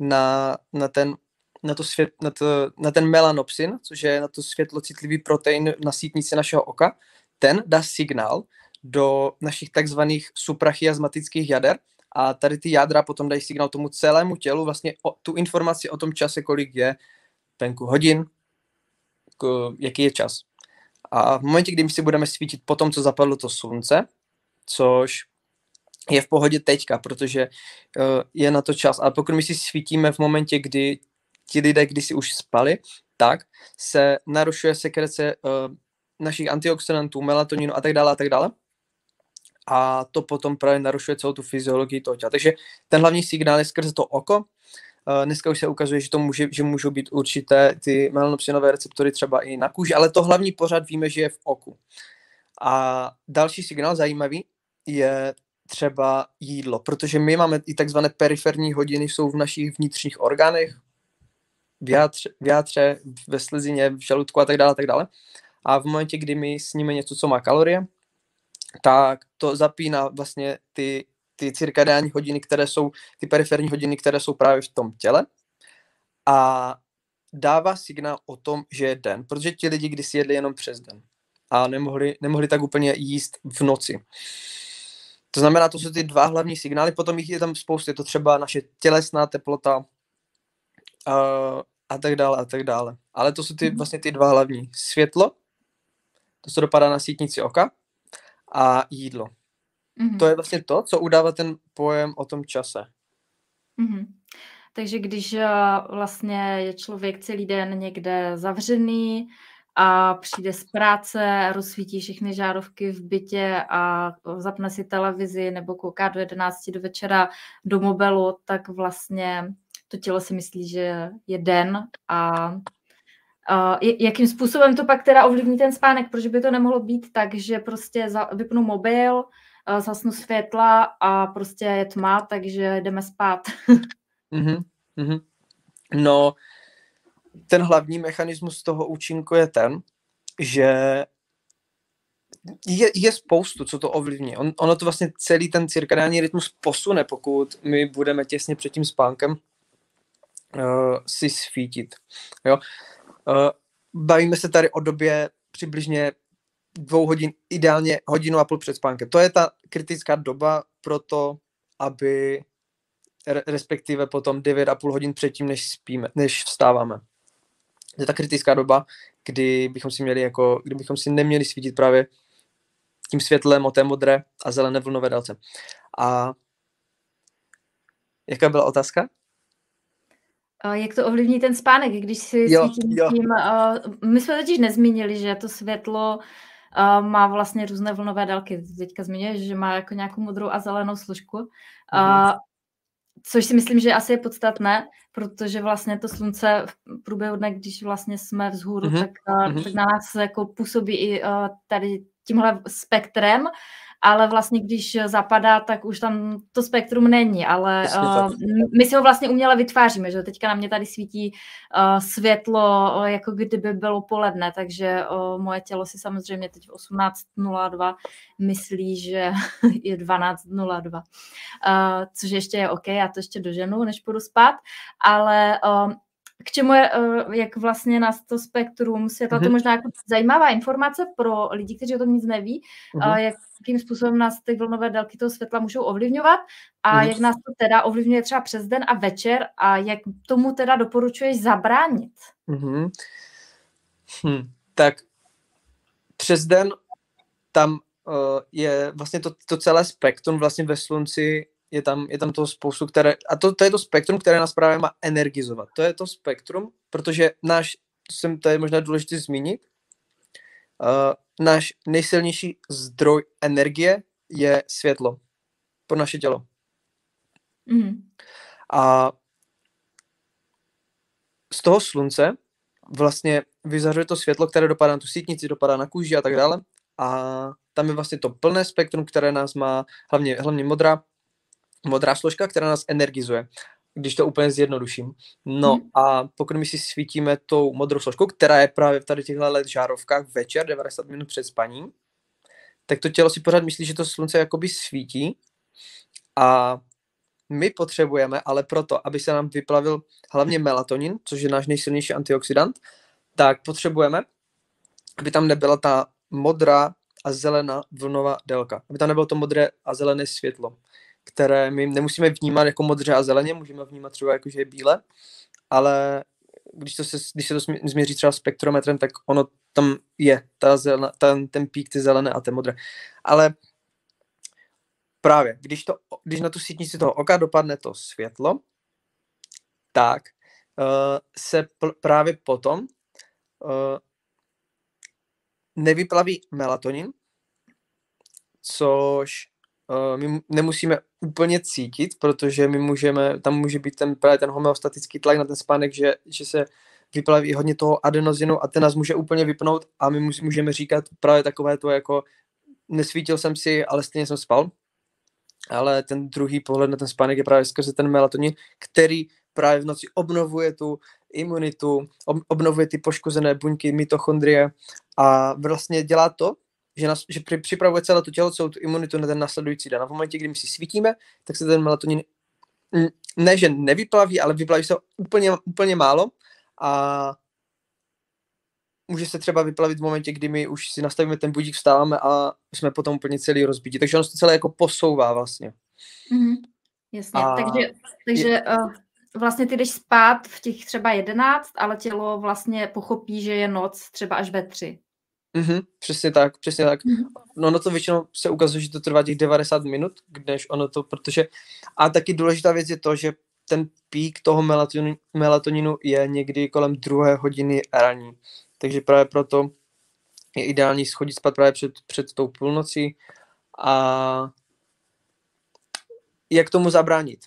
na, na ten na, to svět, na, to, na ten melanopsin, což je na to světlocitlivý protein na sítnici našeho oka, ten dá signál do našich takzvaných suprachiasmatických jader, a tady ty jádra potom dají signál tomu celému tělu, vlastně o, tu informaci o tom čase, kolik je venku hodin, k, jaký je čas. A v momentě, kdy my si budeme svítit po tom, co zapadlo to slunce, což je v pohodě teďka, protože uh, je na to čas. Ale pokud my si svítíme v momentě, kdy ti lidé kdysi už spali, tak se narušuje sekrece uh, našich antioxidantů, melatoninu a tak dále a tak dále a to potom právě narušuje celou tu fyziologii toho těla. Takže ten hlavní signál je skrze to oko. Dneska už se ukazuje, že to může, že můžou být určité ty melanopsinové receptory třeba i na kůži, ale to hlavní pořád víme, že je v oku. A další signál zajímavý je třeba jídlo, protože my máme i takzvané periferní hodiny, jsou v našich vnitřních orgánech, v játře, v játře, ve slezině, v žaludku a tak dále, a tak dále. A v momentě, kdy my sníme něco, co má kalorie, tak to zapíná vlastně ty, ty cirkadiální hodiny, které jsou, ty periferní hodiny, které jsou právě v tom těle a dává signál o tom, že je den, protože ti lidi kdysi jedli jenom přes den a nemohli, nemohli tak úplně jíst v noci. To znamená, to jsou ty dva hlavní signály, potom jich je tam spoustu, je to třeba naše tělesná teplota uh, a tak dále a tak dále. Ale to jsou ty mhm. vlastně ty dva hlavní. Světlo, to se dopadá na sítnici oka a jídlo. Mm-hmm. To je vlastně to, co udává ten pojem o tom čase. Mm-hmm. Takže když eh, vlastně je člověk celý den někde zavřený a přijde z práce, rozsvítí všechny žárovky v bytě a zapne si televizi nebo kouká do 11 do večera do mobilu, tak vlastně to tělo si myslí, že je den a jakým způsobem to pak teda ovlivní ten spánek? Proč by to nemohlo být tak, že prostě vypnu mobil, zasnu světla a prostě je tma, takže jdeme spát. mm-hmm. No, ten hlavní mechanismus toho účinku je ten, že je, je spoustu, co to ovlivní. On, ono to vlastně celý ten cirkadiální rytmus posune, pokud my budeme těsně před tím spánkem uh, si svítit. Jo? Uh, bavíme se tady o době přibližně dvou hodin, ideálně hodinu a půl před spánkem. To je ta kritická doba pro to, aby respektive potom 9,5 hodin předtím, než spíme, než vstáváme. To je ta kritická doba, kdy bychom si měli jako, kdybychom si neměli svítit právě tím světlem o té modré a zelené vlnové délce. A jaká byla otázka? Jak to ovlivní ten spánek, když si jo, svítím jo. tím... Uh, my jsme totiž nezmínili, že to světlo uh, má vlastně různé vlnové délky. Teďka zmiňuješ, že má jako nějakou modrou a zelenou složku. Uh, což si myslím, že asi je podstatné, protože vlastně to slunce v průběhu dne, když vlastně jsme vzhůru, mm-hmm. tak, uh, tak na nás jako působí i uh, tady tímhle spektrem, ale vlastně když zapadá, tak už tam to spektrum není, ale uh, my si ho vlastně uměle vytváříme, že teďka na mě tady svítí uh, světlo, uh, jako kdyby bylo poledne, takže uh, moje tělo si samozřejmě teď v 18.02 myslí, že je 12.02, uh, což ještě je OK, já to ještě doženu, než půjdu spát, ale uh, k čemu je, eh, jak vlastně na to spektrum světla, to mhm. možná jako zajímavá informace pro lidi, kteří o tom nic neví, mm-hmm. jakým způsobem nás ty vlnové délky toho světla můžou ovlivňovat a mm-hmm. jak nás to teda ovlivňuje třeba přes den a večer a jak tomu teda doporučuješ zabránit? Mm-hmm. Hm, tak přes den tam uh, je vlastně to, to celé spektrum vlastně ve slunci je tam, je tam toho spoustu, které, a to, to je to spektrum, které nás právě má energizovat. To je to spektrum, protože náš, to, jsem, to je možná důležité zmínit, uh, náš nejsilnější zdroj energie je světlo pro naše tělo. Mm. A z toho slunce vlastně vyzařuje to světlo, které dopadá na tu sítnici, dopadá na kůži a tak dále. A tam je vlastně to plné spektrum, které nás má, hlavně, hlavně modrá, modrá složka, která nás energizuje, když to úplně zjednoduším. No hmm. a pokud my si svítíme tou modrou složkou, která je právě v tady těchto let žárovkách večer, 90 minut před spaním, tak to tělo si pořád myslí, že to slunce jakoby svítí a my potřebujeme, ale proto, aby se nám vyplavil hlavně melatonin, což je náš nejsilnější antioxidant, tak potřebujeme, aby tam nebyla ta modrá a zelená vlnová délka, aby tam nebylo to modré a zelené světlo které my nemusíme vnímat jako modře a zeleně, můžeme vnímat třeba jako, že je bílé, ale když, to se, když se to změří třeba spektrometrem, tak ono tam je, ta zelena, ten, ten pík, ty zelené a ty modré. Ale právě, když, to, když na tu sítnici toho oka dopadne to světlo, tak uh, se pl- právě potom uh, nevyplaví melatonin, což uh, my nemusíme úplně cítit, protože my můžeme, tam může být ten právě ten homeostatický tlak na ten spánek, že, že se vyplaví hodně toho adenozinu a ten nás může úplně vypnout a my můžeme říkat právě takové to jako nesvítil jsem si, ale stejně jsem spal. Ale ten druhý pohled na ten spánek je právě skrze ten melatonin, který právě v noci obnovuje tu imunitu, obnovuje ty poškozené buňky, mitochondrie a vlastně dělá to, že, nás, že připravuje celé to tělo, celou tu imunitu na ten následující den. A v momentě, kdy my si svítíme, tak se ten melatonin ne, že nevyplaví, ale vyplaví se úplně, úplně málo a může se třeba vyplavit v momentě, kdy my už si nastavíme ten budík, vstáváme a jsme potom úplně celý rozbití. Takže on se to celé jako posouvá vlastně. Mm-hmm. Jasně, a takže, takže je... uh, vlastně ty jdeš spát v těch třeba jedenáct, ale tělo vlastně pochopí, že je noc třeba až ve tři. Mm-hmm, přesně tak, přesně tak. Mm-hmm. No na to většinou se ukazuje, že to trvá těch 90 minut, než ono to, protože... A taky důležitá věc je to, že ten pík toho melatoninu, melatoninu je někdy kolem druhé hodiny raní. Takže právě proto je ideální schodit spát právě před, před tou půlnocí a jak tomu zabránit?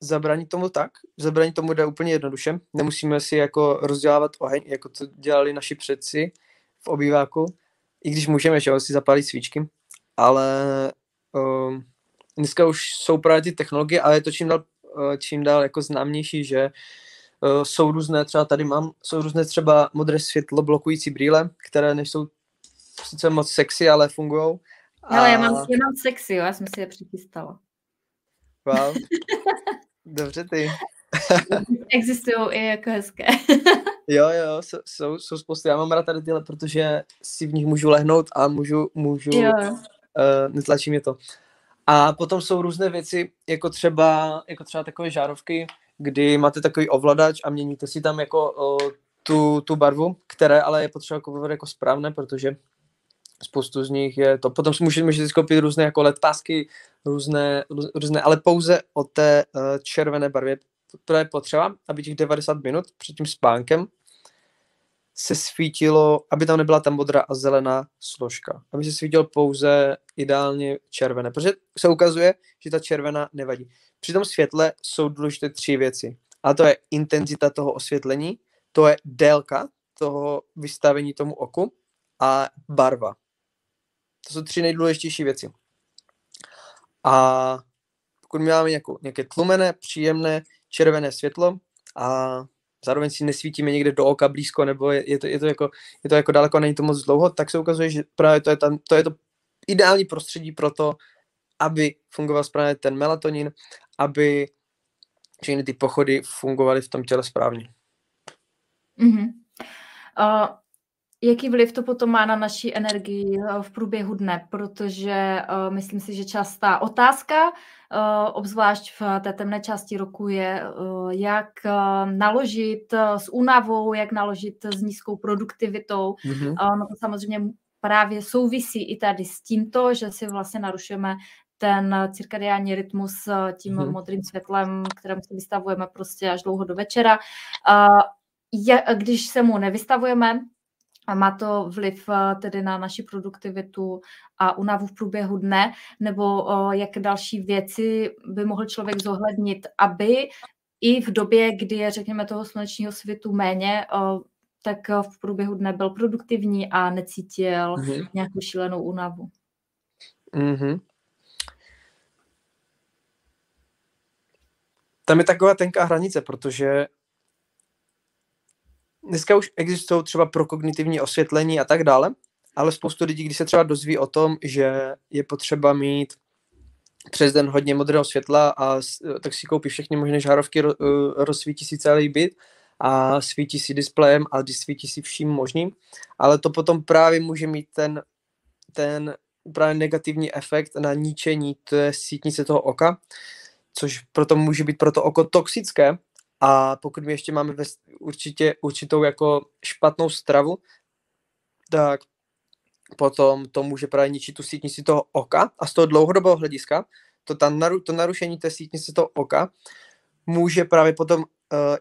Zabránit tomu tak, zabránit tomu jde úplně jednoduše. Nemusíme si jako rozdělávat oheň, jako to dělali naši předci, v obýváku, i když můžeme, že si zapálit svíčky, ale uh, dneska už jsou právě ty technologie, ale je to čím dál, uh, čím dál jako známější, že uh, jsou různé, třeba tady mám, jsou různé třeba modré světlo blokující brýle, které nejsou sice moc sexy, ale fungují. Ale já mám, já mám sexy, jo, já jsem si je přichystala. Wow. Dobře ty. Existují i jako hezké. jo, jo, jsou, jsou spousty. Já mám rád tady tyhle, protože si v nich můžu lehnout a můžu, můžu, jo. Uh, netlačí mě to. A potom jsou různé věci, jako třeba, jako třeba takové žárovky, kdy máte takový ovladač a měníte si tam jako uh, tu, tu barvu, které ale je potřeba kupovat jako správné, protože spoustu z nich je to. Potom si můžete, můžete koupit různé jako LED pásky, různé, různé, ale pouze o té uh, červené barvě, to je potřeba, aby těch 90 minut před tím spánkem se svítilo, aby tam nebyla ta modrá a zelená složka. Aby se svítilo pouze ideálně červené, protože se ukazuje, že ta červená nevadí. Při tom světle jsou důležité tři věci. A to je intenzita toho osvětlení, to je délka toho vystavení tomu oku a barva. To jsou tři nejdůležitější věci. A pokud máme nějakou, nějaké tlumené, příjemné, červené světlo a zároveň si nesvítíme někde do oka blízko, nebo je, je, to, je, to, jako, je to jako daleko, není to moc dlouho, tak se ukazuje, že právě to je, tam, to, je to ideální prostředí pro to, aby fungoval správně ten melatonin, aby všechny ty pochody fungovaly v tom těle správně. Mm-hmm. Uh, jaký vliv to potom má na naší energii uh, v průběhu dne? Protože uh, myslím si, že častá otázka, uh, obzvlášť v té temné části roku, je, uh, jak naložit s únavou, jak naložit s nízkou produktivitou. Mm-hmm. No to samozřejmě právě souvisí i tady s tímto, že si vlastně narušujeme ten cirkadiální rytmus tím mm-hmm. modrým světlem, kterému se vystavujeme prostě až dlouho do večera. Je, když se mu nevystavujeme, a má to vliv eh, tedy na naši produktivitu a unavu v průběhu dne, nebo eh, jak další věci by mohl člověk zohlednit, aby i v době, kdy je, řekněme, toho slunečního světu méně, eh, tak v průběhu dne byl produktivní a necítil mm-hmm. nějakou šílenou únavu. Mm-hmm. Tam je taková tenká hranice, protože dneska už existují třeba pro kognitivní osvětlení a tak dále, ale spoustu lidí, když se třeba dozví o tom, že je potřeba mít přes den hodně modrého světla a tak si koupí všechny možné žárovky, eh, rozsvítí si celý byt a svítí si displejem a svítí si vším možným, ale to potom právě může mít ten, ten právě negativní efekt na ničení té sítnice toho oka, což proto může být pro to oko toxické a pokud my ještě máme ve, určitě určitou jako špatnou stravu, tak potom to může právě ničit tu sítnici toho oka. A z toho dlouhodobého hlediska to, ta naru, to narušení té sítnice toho oka může právě potom uh,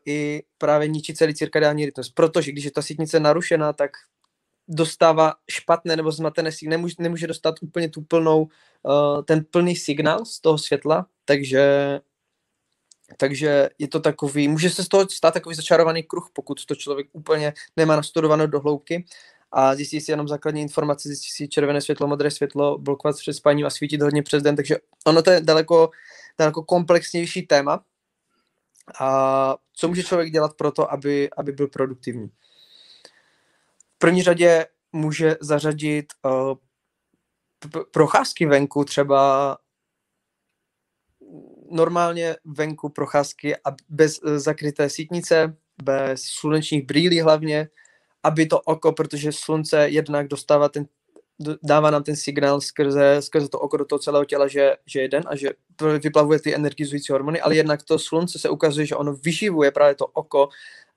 i právě ničit celý cirkadiální rytmus, protože když je ta sítnice narušená, tak dostává špatné nebo zmatené signály, nemůže, nemůže dostat úplně tu plnou, uh, ten plný signál z toho světla, takže takže je to takový, může se z toho stát takový začarovaný kruh, pokud to člověk úplně nemá nastudované do hloubky a zjistí si jenom základní informace, zjistí si červené světlo, modré světlo, blokovat před spaním a svítit hodně přes den, takže ono to je daleko, daleko komplexnější téma. A co může člověk dělat pro to, aby, aby byl produktivní? V první řadě může zařadit uh, procházky venku, třeba normálně venku procházky a bez eh, zakryté sítnice, bez slunečních brýlí hlavně, aby to oko, protože slunce jednak dostává ten, dává nám ten signál skrze, skrze to oko do toho celého těla, že, že je den a že vyplavuje ty energizující hormony, ale jednak to slunce se ukazuje, že ono vyživuje právě to oko.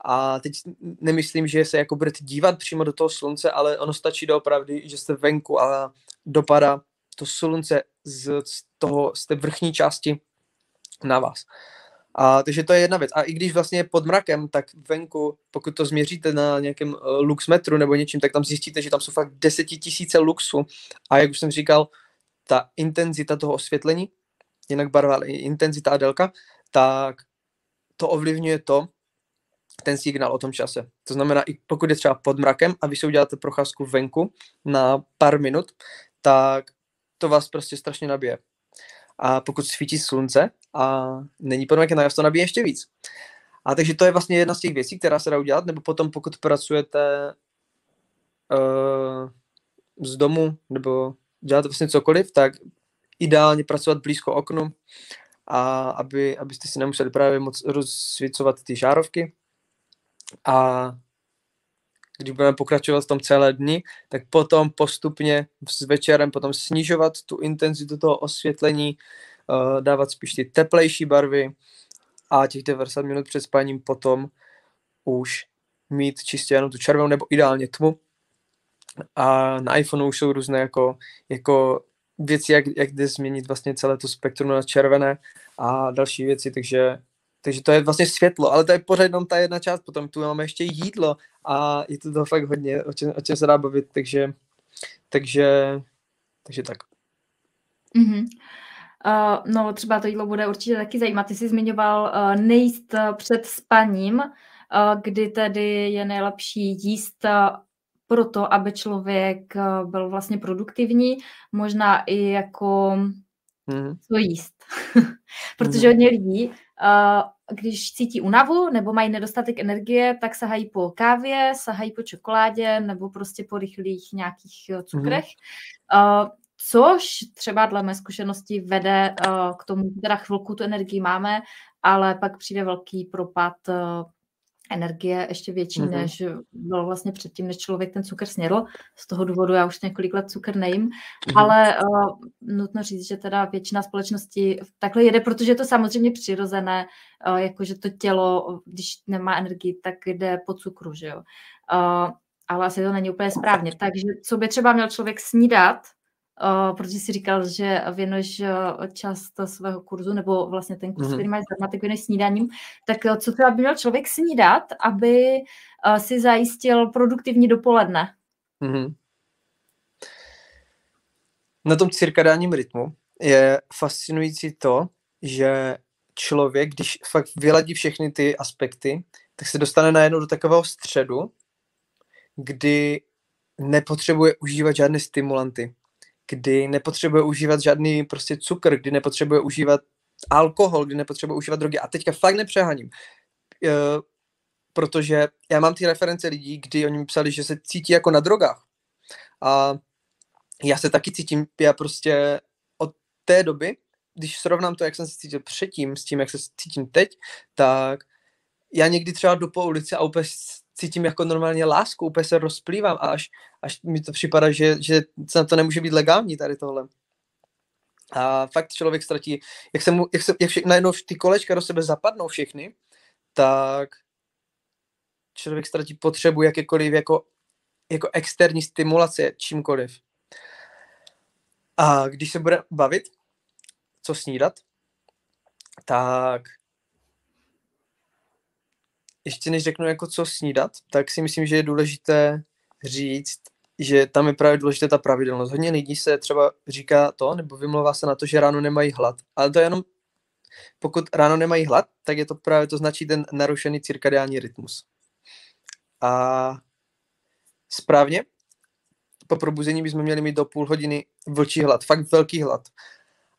A teď nemyslím, že se jako budete dívat přímo do toho slunce, ale ono stačí doopravdy, že jste venku a dopadá to slunce z, z toho, z té vrchní části na vás. A, takže to je jedna věc. A i když vlastně je pod mrakem, tak venku, pokud to změříte na nějakém uh, luxmetru nebo něčím, tak tam zjistíte, že tam jsou fakt desetitisíce luxu. A jak už jsem říkal, ta intenzita toho osvětlení, jinak barva, ale intenzita a délka, tak to ovlivňuje to, ten signál o tom čase. To znamená, i pokud je třeba pod mrakem a vy si uděláte procházku venku na pár minut, tak to vás prostě strašně nabije a pokud svítí slunce a není podmínky na to nabíje ještě víc. A takže to je vlastně jedna z těch věcí, která se dá udělat, nebo potom pokud pracujete uh, z domu nebo děláte vlastně cokoliv, tak ideálně pracovat blízko oknu, a aby, abyste si nemuseli právě moc rozsvícovat ty žárovky. A když budeme pokračovat v tom celé dny, tak potom postupně s večerem potom snižovat tu intenzitu toho osvětlení, uh, dávat spíš ty teplejší barvy a těch 90 minut před spaním potom už mít čistě jenom tu červenou nebo ideálně tmu. A na iPhoneu už jsou různé jako, jako věci, jak, jak jde změnit vlastně celé to spektrum na červené a další věci, takže, takže to je vlastně světlo, ale to je pořád jenom ta jedna část, potom tu máme ještě jídlo a je to toho fakt hodně, o čem, o čem se dá bavit, takže, takže, takže tak. Mm-hmm. Uh, no třeba to jídlo bude určitě taky zajímat. Ty jsi zmiňoval uh, nejíst před spaním, uh, kdy tedy je nejlepší jíst uh, proto, aby člověk uh, byl vlastně produktivní, možná i jako mm. co jíst. Protože mm. hodně lidí, uh, když cítí únavu nebo mají nedostatek energie, tak sahají po kávě, sahají po čokoládě nebo prostě po rychlých nějakých uh, cukrech. Mm. Uh, což třeba dle mé zkušenosti vede uh, k tomu, teda chvilku tu energii máme, ale pak přijde velký propad uh, energie ještě větší, mm-hmm. než byl vlastně předtím, než člověk ten cukr snědl. Z toho důvodu já už několik let cukr nejím, mm-hmm. ale uh, nutno říct, že teda většina společnosti takhle jede, protože je to samozřejmě přirozené, uh, jakože to tělo, když nemá energii, tak jde po cukru, že jo. Uh, ale asi to není úplně správně. Takže co by třeba měl člověk snídat, Uh, protože si říkal, že věnuješ uh, část svého kurzu, nebo vlastně ten kurz, mm-hmm. který máš zdarma, tak věnuješ snídaním, tak uh, co třeba by měl člověk snídat, aby uh, si zajistil produktivní dopoledne? Mm-hmm. Na tom cirkadálním rytmu je fascinující to, že člověk, když fakt vyladí všechny ty aspekty, tak se dostane najednou do takového středu, kdy nepotřebuje užívat žádné stimulanty kdy nepotřebuje užívat žádný prostě cukr, kdy nepotřebuje užívat alkohol, kdy nepotřebuje užívat drogy. A teďka fakt nepřehaním. E, protože já mám ty reference lidí, kdy oni mi psali, že se cítí jako na drogách. A já se taky cítím, já prostě od té doby, když srovnám to, jak jsem se cítil předtím s tím, jak se cítím teď, tak já někdy třeba jdu po ulici a úplně cítím jako normálně lásku, úplně se rozplývám a až, až mi to připadá, že, že to nemůže být legální tady tohle. A fakt člověk ztratí, jak se mu, jak se, jak vše, najednou ty kolečka do sebe zapadnou všechny, tak člověk ztratí potřebu jakékoliv jako, jako externí stimulace čímkoliv. A když se bude bavit, co snídat, tak ještě než řeknu jako co snídat, tak si myslím, že je důležité říct, že tam je právě důležité ta pravidelnost. Hodně lidí se třeba říká to, nebo vymlouvá se na to, že ráno nemají hlad. Ale to je jenom, pokud ráno nemají hlad, tak je to právě, to značí ten narušený cirkadiální rytmus. A správně, po probuzení bychom měli mít do půl hodiny vlčí hlad, fakt velký hlad.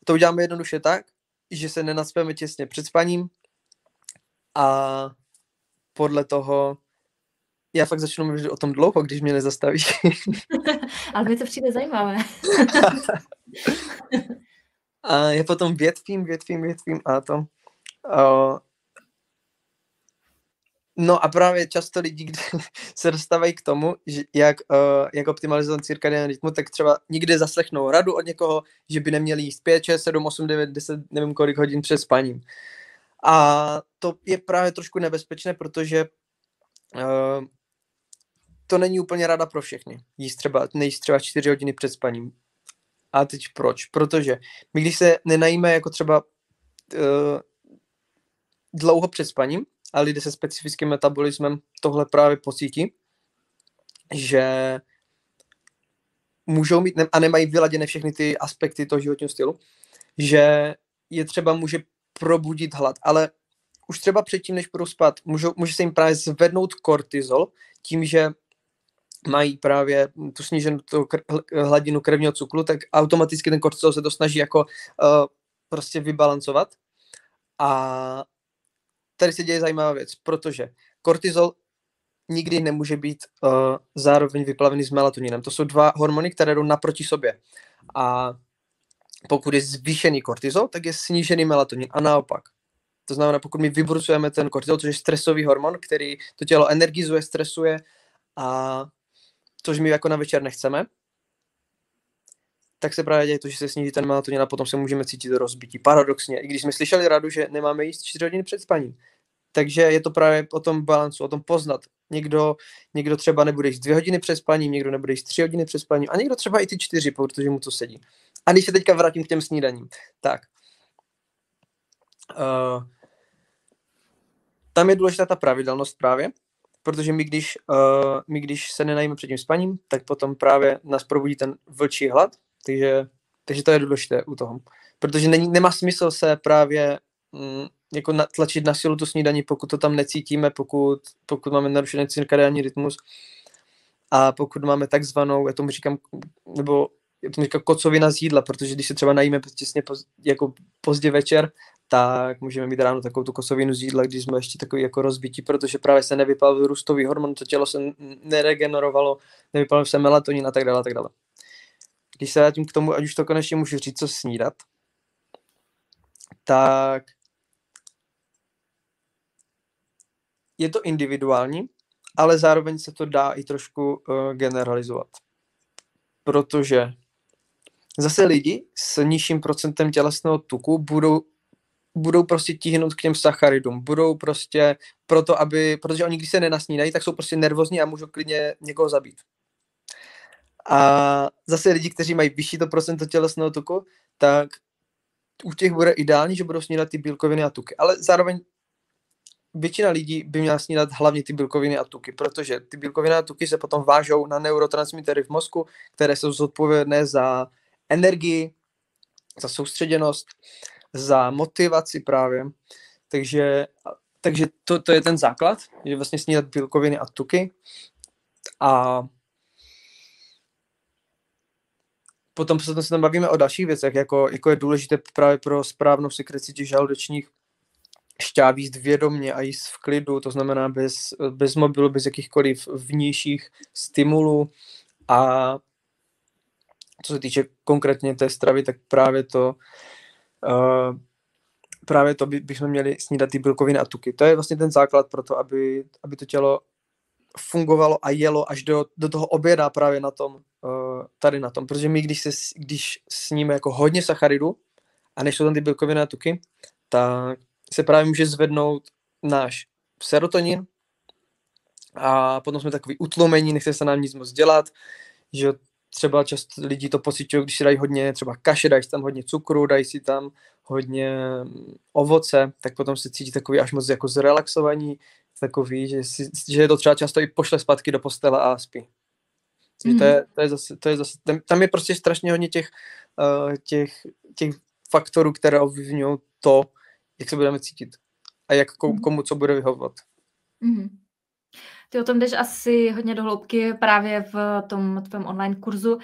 To uděláme jednoduše tak, že se nenacpeme těsně před spaním a podle toho já fakt začnu mluvit o tom dlouho, když mě nezastavíš. Ale mi to přijde zajímavé. a já potom větvím, větvím, větvím a to. Uh, no a právě často lidi, kdy se dostávají k tomu, že jak, uh, jak optimalizovat cirkadiální rytmu, tak třeba nikdy zaslechnou radu od někoho, že by neměli jíst 5, 6, 7, 8, 9, 10, nevím kolik hodin před spaním. A to je právě trošku nebezpečné, protože uh, to není úplně rada pro všechny. Jíst třeba, nejíst třeba 4 hodiny před spaním. A teď proč? Protože my když se nenajíme jako třeba uh, dlouho před spaním, a lidé se specifickým metabolismem tohle právě pocítí, že můžou mít a nemají vyladěné všechny ty aspekty toho životního stylu, že je třeba může probudit hlad, ale už třeba předtím, než budou spát, můžou, může se jim právě zvednout kortizol tím, že mají právě tu sníženou tu kr- hladinu krevního cukru, tak automaticky ten kortizol se to snaží jako uh, prostě vybalancovat. A tady se děje zajímavá věc, protože kortizol nikdy nemůže být uh, zároveň vyplavený s melatoninem. To jsou dva hormony, které jdou naproti sobě. A pokud je zvýšený kortizol, tak je snížený melatonin a naopak. To znamená, pokud my vybrucujeme ten kortizol, což je stresový hormon, který to tělo energizuje, stresuje a což my jako na večer nechceme, tak se právě děje to, že se sníží ten melatonin a potom se můžeme cítit rozbití. Paradoxně, i když jsme slyšeli radu, že nemáme jíst 4 hodiny před spaním. Takže je to právě o tom balancu, o tom poznat. Někdo, někdo třeba nebude jíst dvě hodiny před spaním, někdo nebude jíst tři hodiny před spaním a někdo třeba i ty čtyři, protože mu to sedí. A když se teďka vrátím k těm snídaním, tak uh, tam je důležitá ta pravidelnost právě, protože my když, uh, my když se nenajíme před tím spaním, tak potom právě nás probudí ten vlčí hlad, takže, takže to je důležité u toho. Protože není, nemá smysl se právě mm, jako na, tlačit na silu tu snídaní, pokud to tam necítíme, pokud, pokud máme narušený cirkadiální rytmus a pokud máme takzvanou, já tomu říkám, nebo já tomu říkám kocovina z jídla, protože když se třeba najíme těsně poz, jako pozdě večer, tak můžeme mít ráno takovou tu kosovinu z jídla, když jsme ještě takový jako rozbití, protože právě se nevypal růstový hormon, to tělo se neregenerovalo, nevypal se melatonin a tak dále, a tak dále. Když se vrátím k tomu, ať už to konečně můžu říct, co snídat, tak je to individuální, ale zároveň se to dá i trošku uh, generalizovat. Protože zase lidi s nižším procentem tělesného tuku budou budou prostě tíhnout k těm sacharidům, budou prostě proto, aby, protože oni když se nenasnídají, tak jsou prostě nervózní a můžou klidně někoho zabít. A zase lidi, kteří mají vyšší to procento tělesného tuku, tak u těch bude ideální, že budou snídat ty bílkoviny a tuky. Ale zároveň většina lidí by měla snídat hlavně ty bílkoviny a tuky, protože ty bílkoviny a tuky se potom vážou na neurotransmitery v mozku, které jsou zodpovědné za energii, za soustředěnost, za motivaci právě. Takže, takže to, to je ten základ, že vlastně snídat bílkoviny a tuky. A potom se tam bavíme o dalších věcech, jako, jako je důležité právě pro správnou sekreci těch žaludečních šťáv jíst vědomně a jíst v klidu, to znamená bez, bez mobilu, bez jakýchkoliv vnějších stimulů a co se týče konkrétně té stravy, tak právě to uh, právě to by, bychom měli snídat ty bílkoviny a tuky. To je vlastně ten základ pro to, aby, aby to tělo fungovalo a jelo až do, do toho oběda právě na tom, uh, tady na tom. Protože my, když, se, když sníme jako hodně sacharidu a než jsou tam ty bílkoviny a tuky, tak se právě může zvednout náš serotonin a potom jsme takový utlomení, nechce se nám nic moc dělat, že třeba často lidi to pocitují, když si dají hodně třeba kaše, dají si tam hodně cukru, dají si tam hodně ovoce, tak potom se cítí takový až moc jako zrelaxovaní, takový, že, si, že je to třeba často i pošle zpátky do postele a spí. Mm. to, je, to, je zase, to je zase, tam, tam je prostě strašně hodně těch, uh, těch, těch faktorů, které ovlivňují to, jak se budeme cítit a jak komu, mhm. komu co bude vyhovovat. Mm. Ty o tom jdeš asi hodně do hloubky právě v tom tvém online kurzu. Uh,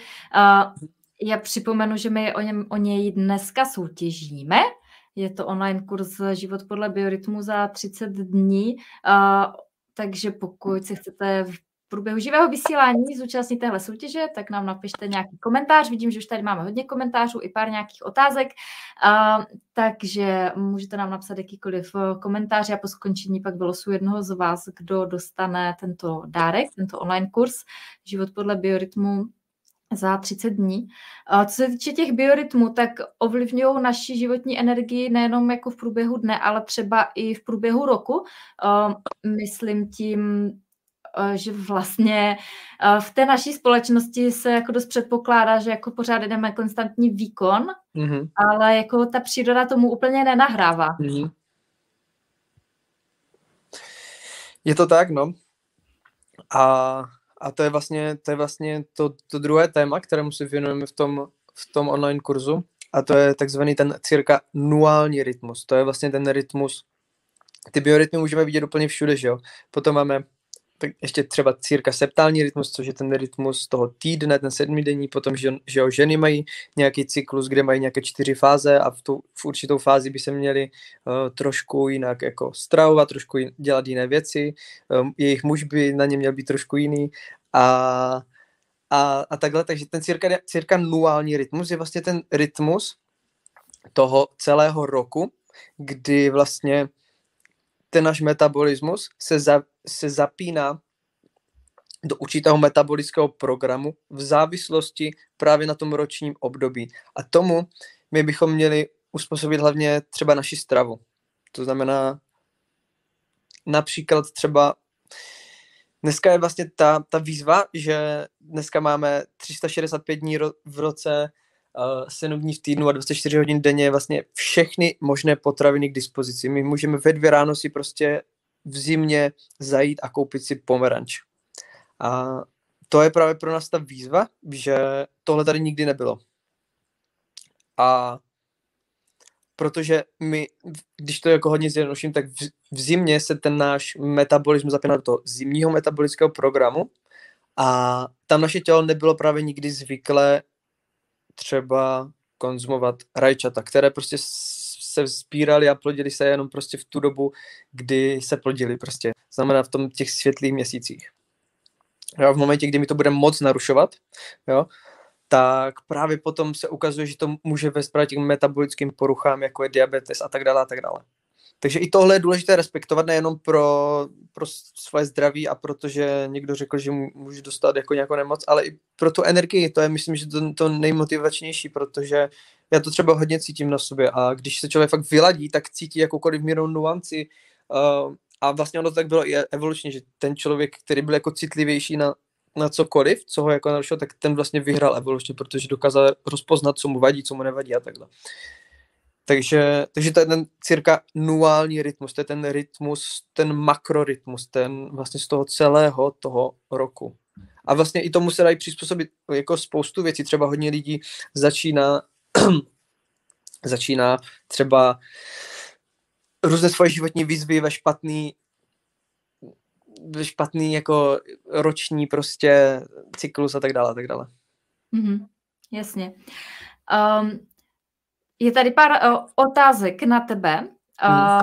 já připomenu, že my o, něm, o něj dneska soutěžíme. Je to online kurz Život podle biorytmu za 30 dní, uh, takže pokud si chcete průběhu živého vysílání zúčastnit téhle soutěže, tak nám napište nějaký komentář. Vidím, že už tady máme hodně komentářů i pár nějakých otázek, uh, takže můžete nám napsat jakýkoliv eh, komentář a po skončení pak vylosu jednoho z vás, kdo dostane tento dárek, tento online kurz Život podle biorytmu za 30 dní. Co se týče těch biorytmů, tak ovlivňují naši životní energii nejenom jako v průběhu dne, ale třeba i v průběhu roku. Myslím tím že vlastně eh, v té naší společnosti se jako dost předpokládá, že jako pořád jdeme konstantní výkon, mm-hmm. ale jako ta příroda tomu úplně nenahrává. Mm-hmm. Je to tak, no. A, a to je vlastně, to, je vlastně to, to druhé téma, kterému se věnujeme v tom, v tom online kurzu. A to je takzvaný ten cirka nuální rytmus. To je vlastně ten rytmus, ty biorytmy můžeme vidět úplně všude, že jo. Potom máme tak ještě třeba cirka septální rytmus, což je ten rytmus toho týdne, ten sedmidenní, potom, že, že jo, ženy mají nějaký cyklus, kde mají nějaké čtyři fáze a v, tu, v určitou fázi by se měli uh, trošku jinak jako stravovat, trošku jin, dělat jiné věci, um, jejich muž by na ně měl být trošku jiný. A, a, a takhle, takže ten cirka, cirka nuální rytmus je vlastně ten rytmus toho celého roku, kdy vlastně ten náš metabolismus se, za, se zapíná do určitého metabolického programu v závislosti právě na tom ročním období. A tomu my bychom měli uspůsobit hlavně třeba naši stravu. To znamená například třeba dneska je vlastně ta, ta výzva, že dneska máme 365 dní ro, v roce, uh, 7 dní v týdnu a 24 hodin denně vlastně všechny možné potraviny k dispozici. My můžeme ve dvě ráno si prostě v zimě zajít a koupit si pomeranč. A to je právě pro nás ta výzva, že tohle tady nikdy nebylo. A protože my, když to jako hodně zjednoduším, tak v, v zimě se ten náš metabolismus zapíná do toho zimního metabolického programu a tam naše tělo nebylo právě nikdy zvyklé třeba konzumovat rajčata, které prostě se vzpírali a plodili se jenom prostě v tu dobu, kdy se plodili prostě. Znamená v tom těch světlých měsících. Jo, v momentě, kdy mi to bude moc narušovat, jo, tak právě potom se ukazuje, že to může vést právě těm metabolickým poruchám, jako je diabetes a tak dále a tak dále. Takže i tohle je důležité respektovat nejenom pro, pro svoje zdraví a protože někdo řekl, že může dostat jako nějakou nemoc, ale i pro tu energii. To je, myslím, že to, to nejmotivačnější, protože já to třeba hodně cítím na sobě a když se člověk fakt vyladí, tak cítí jakoukoliv mírnou nuanci uh, a vlastně ono to tak bylo i evolučně, že ten člověk, který byl jako citlivější na, na cokoliv, co ho jako narušilo, tak ten vlastně vyhrál evolučně, protože dokázal rozpoznat, co mu vadí, co mu nevadí a takhle. Takže, takže to je ten cirka nuální rytmus, to je ten rytmus, ten makrorytmus, ten vlastně z toho celého toho roku. A vlastně i tomu se dají přizpůsobit jako spoustu věcí. Třeba hodně lidí začíná, začíná třeba různé svoje životní výzvy ve špatný ve špatný jako roční prostě cyklus a tak dále a tak dále. Mm-hmm, jasně. Um, je tady pár uh, otázek na tebe. Uh,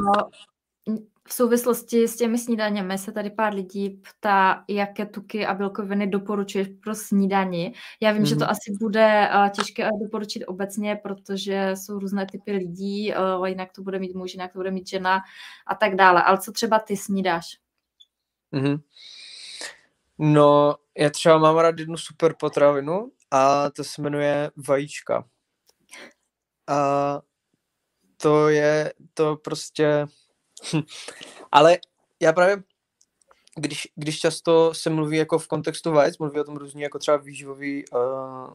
v souvislosti s těmi snídaněmi se tady pár lidí ptá, jaké tuky a bílkoviny doporučuješ pro snídani. Já vím, mm. že to mhm. asi bude uh, těžké doporučit obecně, protože jsou různé typy lidí, uh, jinak to bude mít muž, jinak to bude mít žena a tak dále. Ale co třeba ty snídáš? Mm-hmm. No, já třeba mám rád jednu super potravinu a to se jmenuje vajíčka. A to je to prostě... Ale já právě, když, když často se mluví jako v kontextu vajec, mluví o tom různě jako třeba výživoví uh,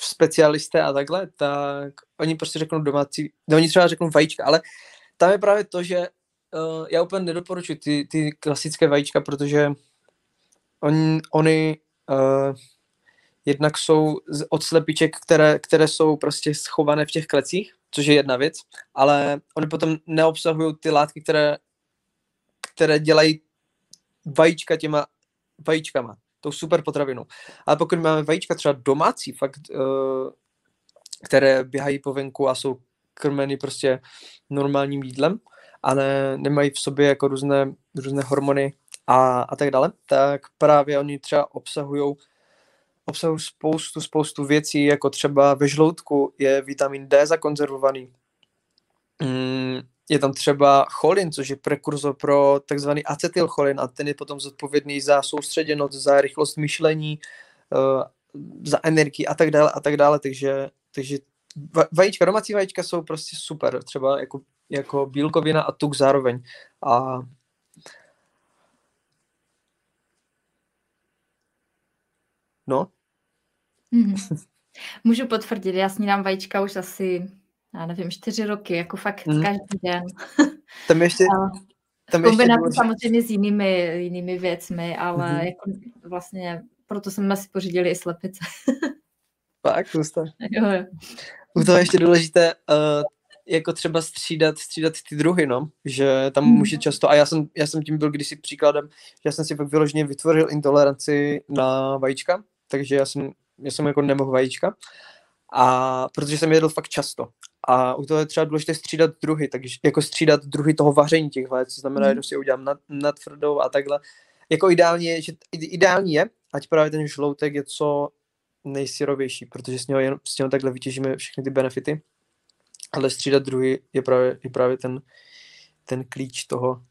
specialisté a takhle, tak oni prostě řeknou domácí, no oni třeba řeknou vajíčka, ale tam je právě to, že uh, já úplně nedoporučuji ty, ty klasické vajíčka, protože on, oni uh, jednak jsou od slepiček, které, které jsou prostě schované v těch klecích, což je jedna věc, ale oni potom neobsahují ty látky, které, které dělají vajíčka těma vajíčkama, tou super potravinou. Ale pokud máme vajíčka třeba domácí, fakt, uh, které běhají po venku a jsou krmeny prostě normálním jídlem, ale nemají v sobě jako různé, různé hormony a, a tak dále, tak právě oni třeba obsahují obsahují spoustu, spoustu věcí, jako třeba ve žloutku je vitamin D zakonzervovaný. Mm, je tam třeba cholin, což je prekurzor pro takzvaný acetylcholin a ten je potom zodpovědný za soustředěnost, za rychlost myšlení, uh, za energii a tak dále a tak dále, takže, takže vajíčka, domácí vajíčka jsou prostě super, třeba jako, jako bílkovina a tuk zároveň. A No. Mm-hmm. Můžu potvrdit, já snídám vajíčka už asi, já nevím, čtyři roky, jako fakt mm. každý den. Tam ještě... Tam v kombinaci ještě samozřejmě s jinými, jinými věcmi, ale mm-hmm. jako vlastně proto jsme si pořídili i slepice. Fakt, hustá. Jo, jo. U toho ještě důležité, uh, jako třeba střídat, střídat ty druhy, no, že tam Mhm. může často, a já jsem, já jsem tím byl kdysi příkladem, že já jsem si fakt vyloženě vytvořil intoleranci na vajíčka, takže já jsem, já jsem jako nemohl vajíčka, a protože jsem jedl fakt často. A u toho je třeba důležité střídat druhy, takže jako střídat druhy toho vaření těch vajec, co znamená, Mhm. že si udělám na, na tvrdou a takhle. Jako ideální je, že ideální je, ať právě ten žloutek je co nejsyrovější, protože z něho, jen, z něho takhle vytěžíme všechny ty benefity. Ale střídat druhy je právě, je právě ten, ten klíč toho.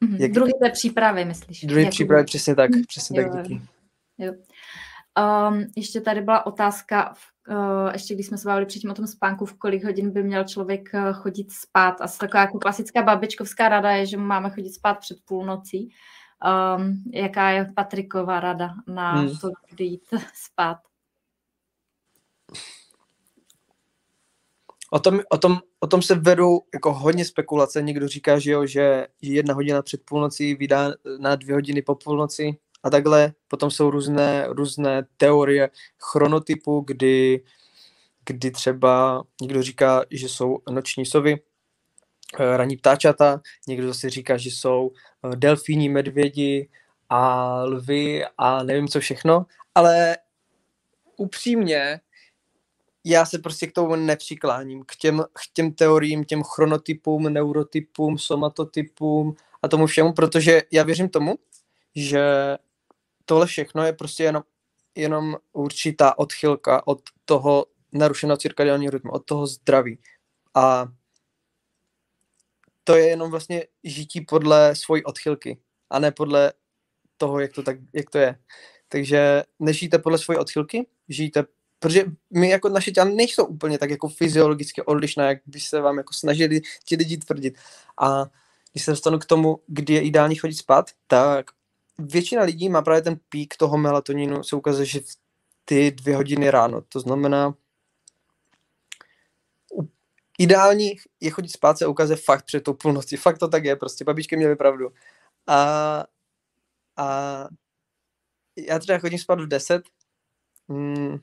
Mhm. Jak- Druhý té přípravy, myslíš? Druhý Jako- přípravy přesně tak, přesně Jo, tak jo. Um, ještě tady byla otázka, uh, ještě když jsme se bavili předtím o tom spánku, v kolik hodin by měl člověk uh, chodit spát. Asi taková jako klasická babičkovská rada je, že máme chodit spát před půlnocí. Um, jaká je Patriková rada na Hmm. to, kdy jít spát? O tom, o, tom, o tom se vedou jako hodně spekulace. Někdo říká, že, jo, že jedna hodina před půlnocí vydá na dvě hodiny po půlnoci a takhle. Potom jsou různé, různé teorie chronotypu, kdy, kdy třeba někdo říká, že jsou noční sovy, eh, ranní ptáčata, někdo zase říká, že jsou eh, delfíni, medvědi a lvy a nevím co všechno, ale upřímně já se prostě k tomu nepřikláním, k těm, k těm teoriím, těm chronotypům, neurotypům, somatotypům a tomu všemu, protože já věřím tomu, že tohle všechno je prostě jenom, jenom určitá odchylka od toho narušeného cirkadiálního rytmu, od toho zdraví. A to je jenom vlastně žití podle svojí odchylky a ne podle toho, jak to, tak, jak to je. Takže nežijte podle svojí odchylky, žijte, protože my jako naše těla nejsou úplně tak jako fyziologicky odlišná, jak by se vám jako snažili ti lidi tvrdit. A když se dostanu k tomu, kdy je ideální chodit spát, tak většina lidí má právě ten pík toho melatoninu, se ukazuje, že v ty dvě hodiny ráno. To znamená, ideální je chodit spát se ukazuje fakt před tou půlnocí. Fakt to tak je, prostě babičky měly pravdu. A, a já třeba chodím spát v 10, mm,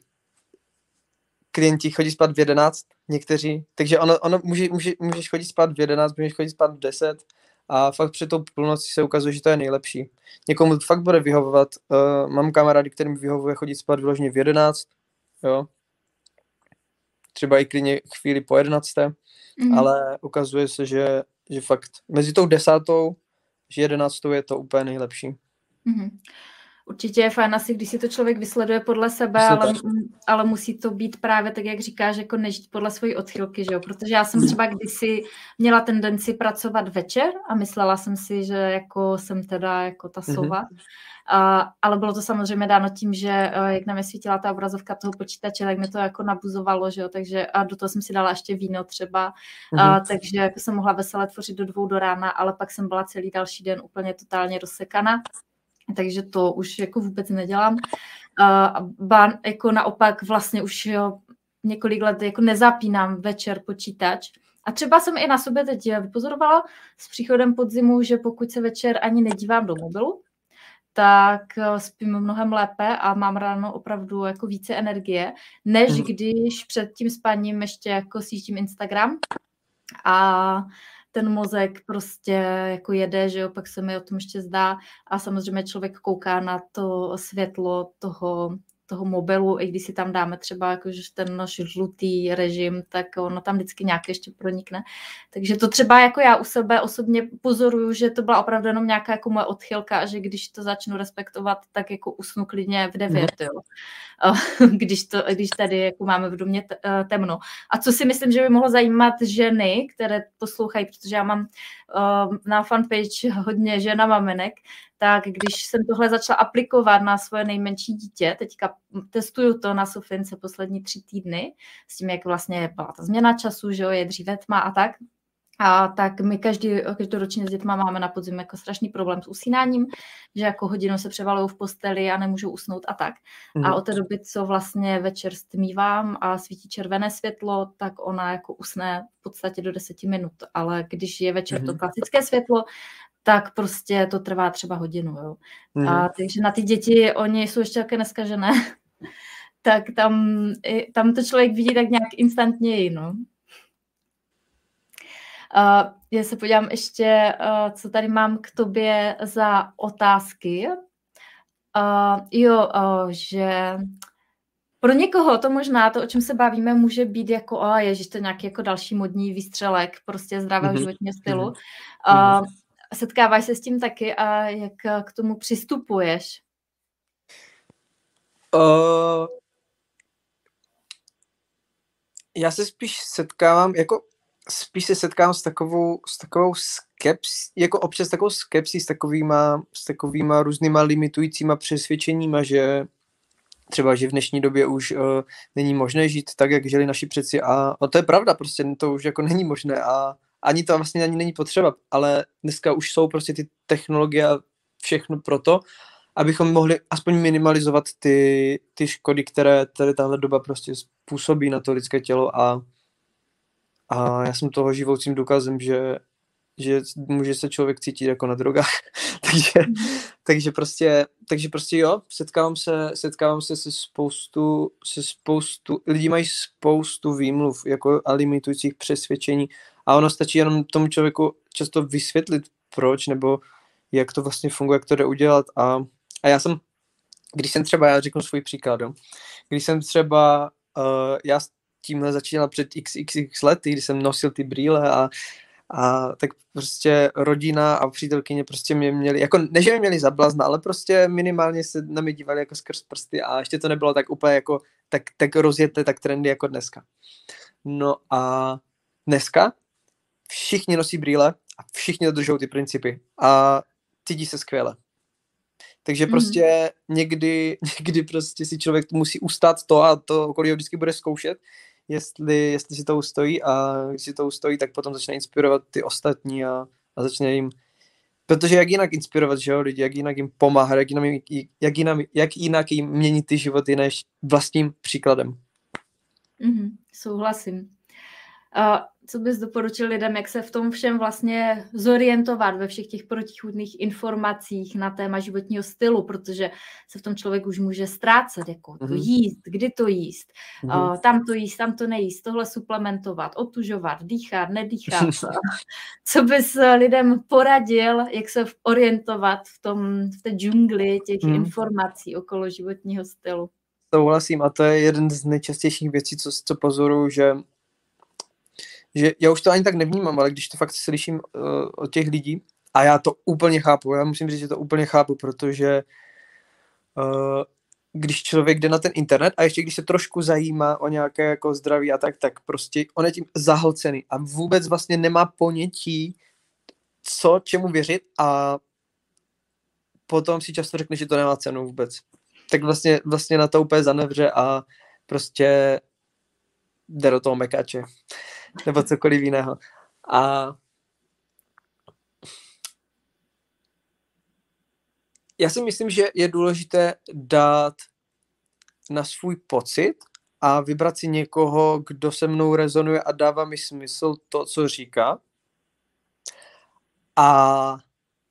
klienti chodí spát v 11, někteří, takže ono, ono může, může, můžeš chodit spát v 11, můžeš chodit spát v 10 a fakt před tou půlnocí se ukazuje, že to je nejlepší. Někomu to fakt bude vyhovovat, uh, mám kamarády, kterým vyhovuje chodit spát vyloženě v 11, jo, třeba i klidně chvíli po 11, Mhm. ale ukazuje se, že, že fakt mezi tou desátou, že jedenáctou je to úplně nejlepší. Mhm. Určitě je fajn asi, když si to člověk vysleduje podle sebe, ale, tak. ale musí to být právě tak, jak říkáš, jako nežít podle svojí odchylky, že jo? Protože já jsem třeba kdysi měla tendenci pracovat večer a myslela jsem si, že jako jsem teda jako ta Mhm. sova. A, ale bylo to samozřejmě dáno tím, že eh, jak na mě svítila ta obrazovka toho počítače, tak mi to jako nabuzovalo, že jo? Takže a do toho jsem si dala ještě víno třeba, a, Mhm. takže jako jsem mohla veselé tvořit do dvou do rána, ale pak jsem byla celý další den úplně totálně rozsekaná takže to už jako vůbec nedělám. A ba, jako naopak vlastně už jo, několik let jako nezapínám večer počítač. A třeba jsem i na sobě teď vypozorovala s příchodem podzimu, že pokud se večer ani nedívám do mobilu, tak eh, spím mnohem lépe a mám ráno opravdu jako více energie, než Mhm. když před tím spaním ještě jako sjíždím Instagram a ten mozek prostě jako jede, že jo, pak se mi o tom ještě zdá. A samozřejmě člověk kouká na to světlo toho, toho mobilu, i když si tam dáme třeba jakože ten náš žlutý režim, tak ono tam vždycky nějak ještě pronikne. Takže to třeba jako já u sebe osobně pozoruju, že to byla opravdu jenom nějaká jako moje odchylka a že když to začnu respektovat, tak jako usnu klidně v devět, jo. Když, to, když tady jako máme v domě eh, temno. A co si myslím, že by mohlo zajímat ženy, které poslouchají, protože já mám uh, na fanpage hodně žena maminek, tak když jsem tohle začala aplikovat na svoje nejmenší dítě, teďka testuju to na Sofince poslední tři týdny, s tím, jak vlastně byla ta změna času, že jo, je dříve tma a tak, a tak my každý, každoročně s dětma máme na podzim jako strašný problém s usínáním, že jako hodinu se převalují v posteli a nemůžou usnout a tak. Mhm. A od té doby, co vlastně večer stmívám a svítí červené světlo, tak ona jako usne v podstatě do deseti minut. Ale když je večer to Mhm. klasické světlo, tak prostě to trvá třeba hodinu. Jo. Mhm. A takže na ty děti, oni jsou ještě také neskažené, tak tam, tam to člověk vidí tak nějak instantněji, no. Uh, já se podívám ještě, uh, co tady mám k tobě za otázky. Uh, jo, uh, že pro někoho to možná, to, o čem se bavíme, může být jako, o, ježiš, to nějaký jako další modní výstřelek prostě zdravého mm-hmm. životního stylu. Mm-hmm. Uh, setkáváš se s tím taky a jak k tomu přistupuješ? Uh, já se spíš setkávám, jako spíš se setkám s takovou, s takovou skeps, jako občas takovou skepsí s takovýma, s takovýma různýma limitujícíma přesvědčeníma, že třeba, že v dnešní době už uh, není možné žít tak, jak žili naši přeci a no to je pravda, prostě to už jako není možné a ani to vlastně ani není potřeba, ale dneska už jsou prostě ty technologie a všechno pro to, abychom mohli aspoň minimalizovat ty, ty škody, které tady tahle doba prostě způsobí na to lidské tělo a, a já jsem toho živoucím důkazem, že, že může se člověk cítit jako na drogách. takže, takže, prostě, takže prostě jo, setkávám se, setkávám se se spoustu, se spoustu, lidi mají spoustu výmluv jako a limitujících přesvědčení a ono stačí jenom tomu člověku často vysvětlit proč, nebo jak to vlastně funguje, jak to jde udělat a, a já jsem, když jsem třeba, já řeknu svůj příklad, jo. když jsem třeba, uh, já s tímhle začínal před xxx lety, když jsem nosil ty brýle a a tak prostě rodina a přítelkyně prostě mě měli, jako ne, že mě měli zablazna, ale prostě minimálně se na mě dívali jako skrz prsty a ještě to nebylo tak úplně jako, tak, tak rozjeté, tak trendy jako dneska. No a dneska všichni nosí brýle a všichni dodržují ty principy a cítí se skvěle. Takže mm. prostě někdy, někdy prostě si člověk musí ustát to a to okolí ho vždycky bude zkoušet, jestli, jestli si to ustojí a když si to ustojí, tak potom začne inspirovat ty ostatní a, a začne jim Protože jak jinak inspirovat, že jo, lidi, jak jinak jim pomáhat, jak jinak, jak jinak, jak jinak jim měnit ty životy než vlastním příkladem. Mm-hmm, souhlasím. Uh, co bys doporučil lidem, jak se v tom všem vlastně zorientovat ve všech těch protichůdných informacích na téma životního stylu, protože se v tom člověk už může ztrácet, jako to mm-hmm. jíst, kdy to jíst, mm-hmm. uh, tam to jíst, tam to nejíst, tohle suplementovat, otužovat, dýchat, nedýchat. co bys lidem poradil, jak se orientovat v, tom, v té džungli těch mm. informací okolo životního stylu? Souhlasím a to je jeden z nejčastějších věcí, co, co pozoruju, že že já už to ani tak nevnímám, ale když to fakt slyším uh, od těch lidí, a já to úplně chápu, já musím říct, že to úplně chápu, protože uh, když člověk jde na ten internet a ještě když se trošku zajímá o nějaké jako zdraví a tak, tak prostě on je tím zahlcený a vůbec vlastně nemá ponětí, co čemu věřit a potom si často řekne, že to nemá cenu vůbec. Tak vlastně, vlastně na to úplně zanevře a prostě jde do toho mekače nebo cokoliv jiného. A já si myslím, že je důležité dát na svůj pocit a vybrat si někoho, kdo se mnou rezonuje a dává mi smysl to, co říká. A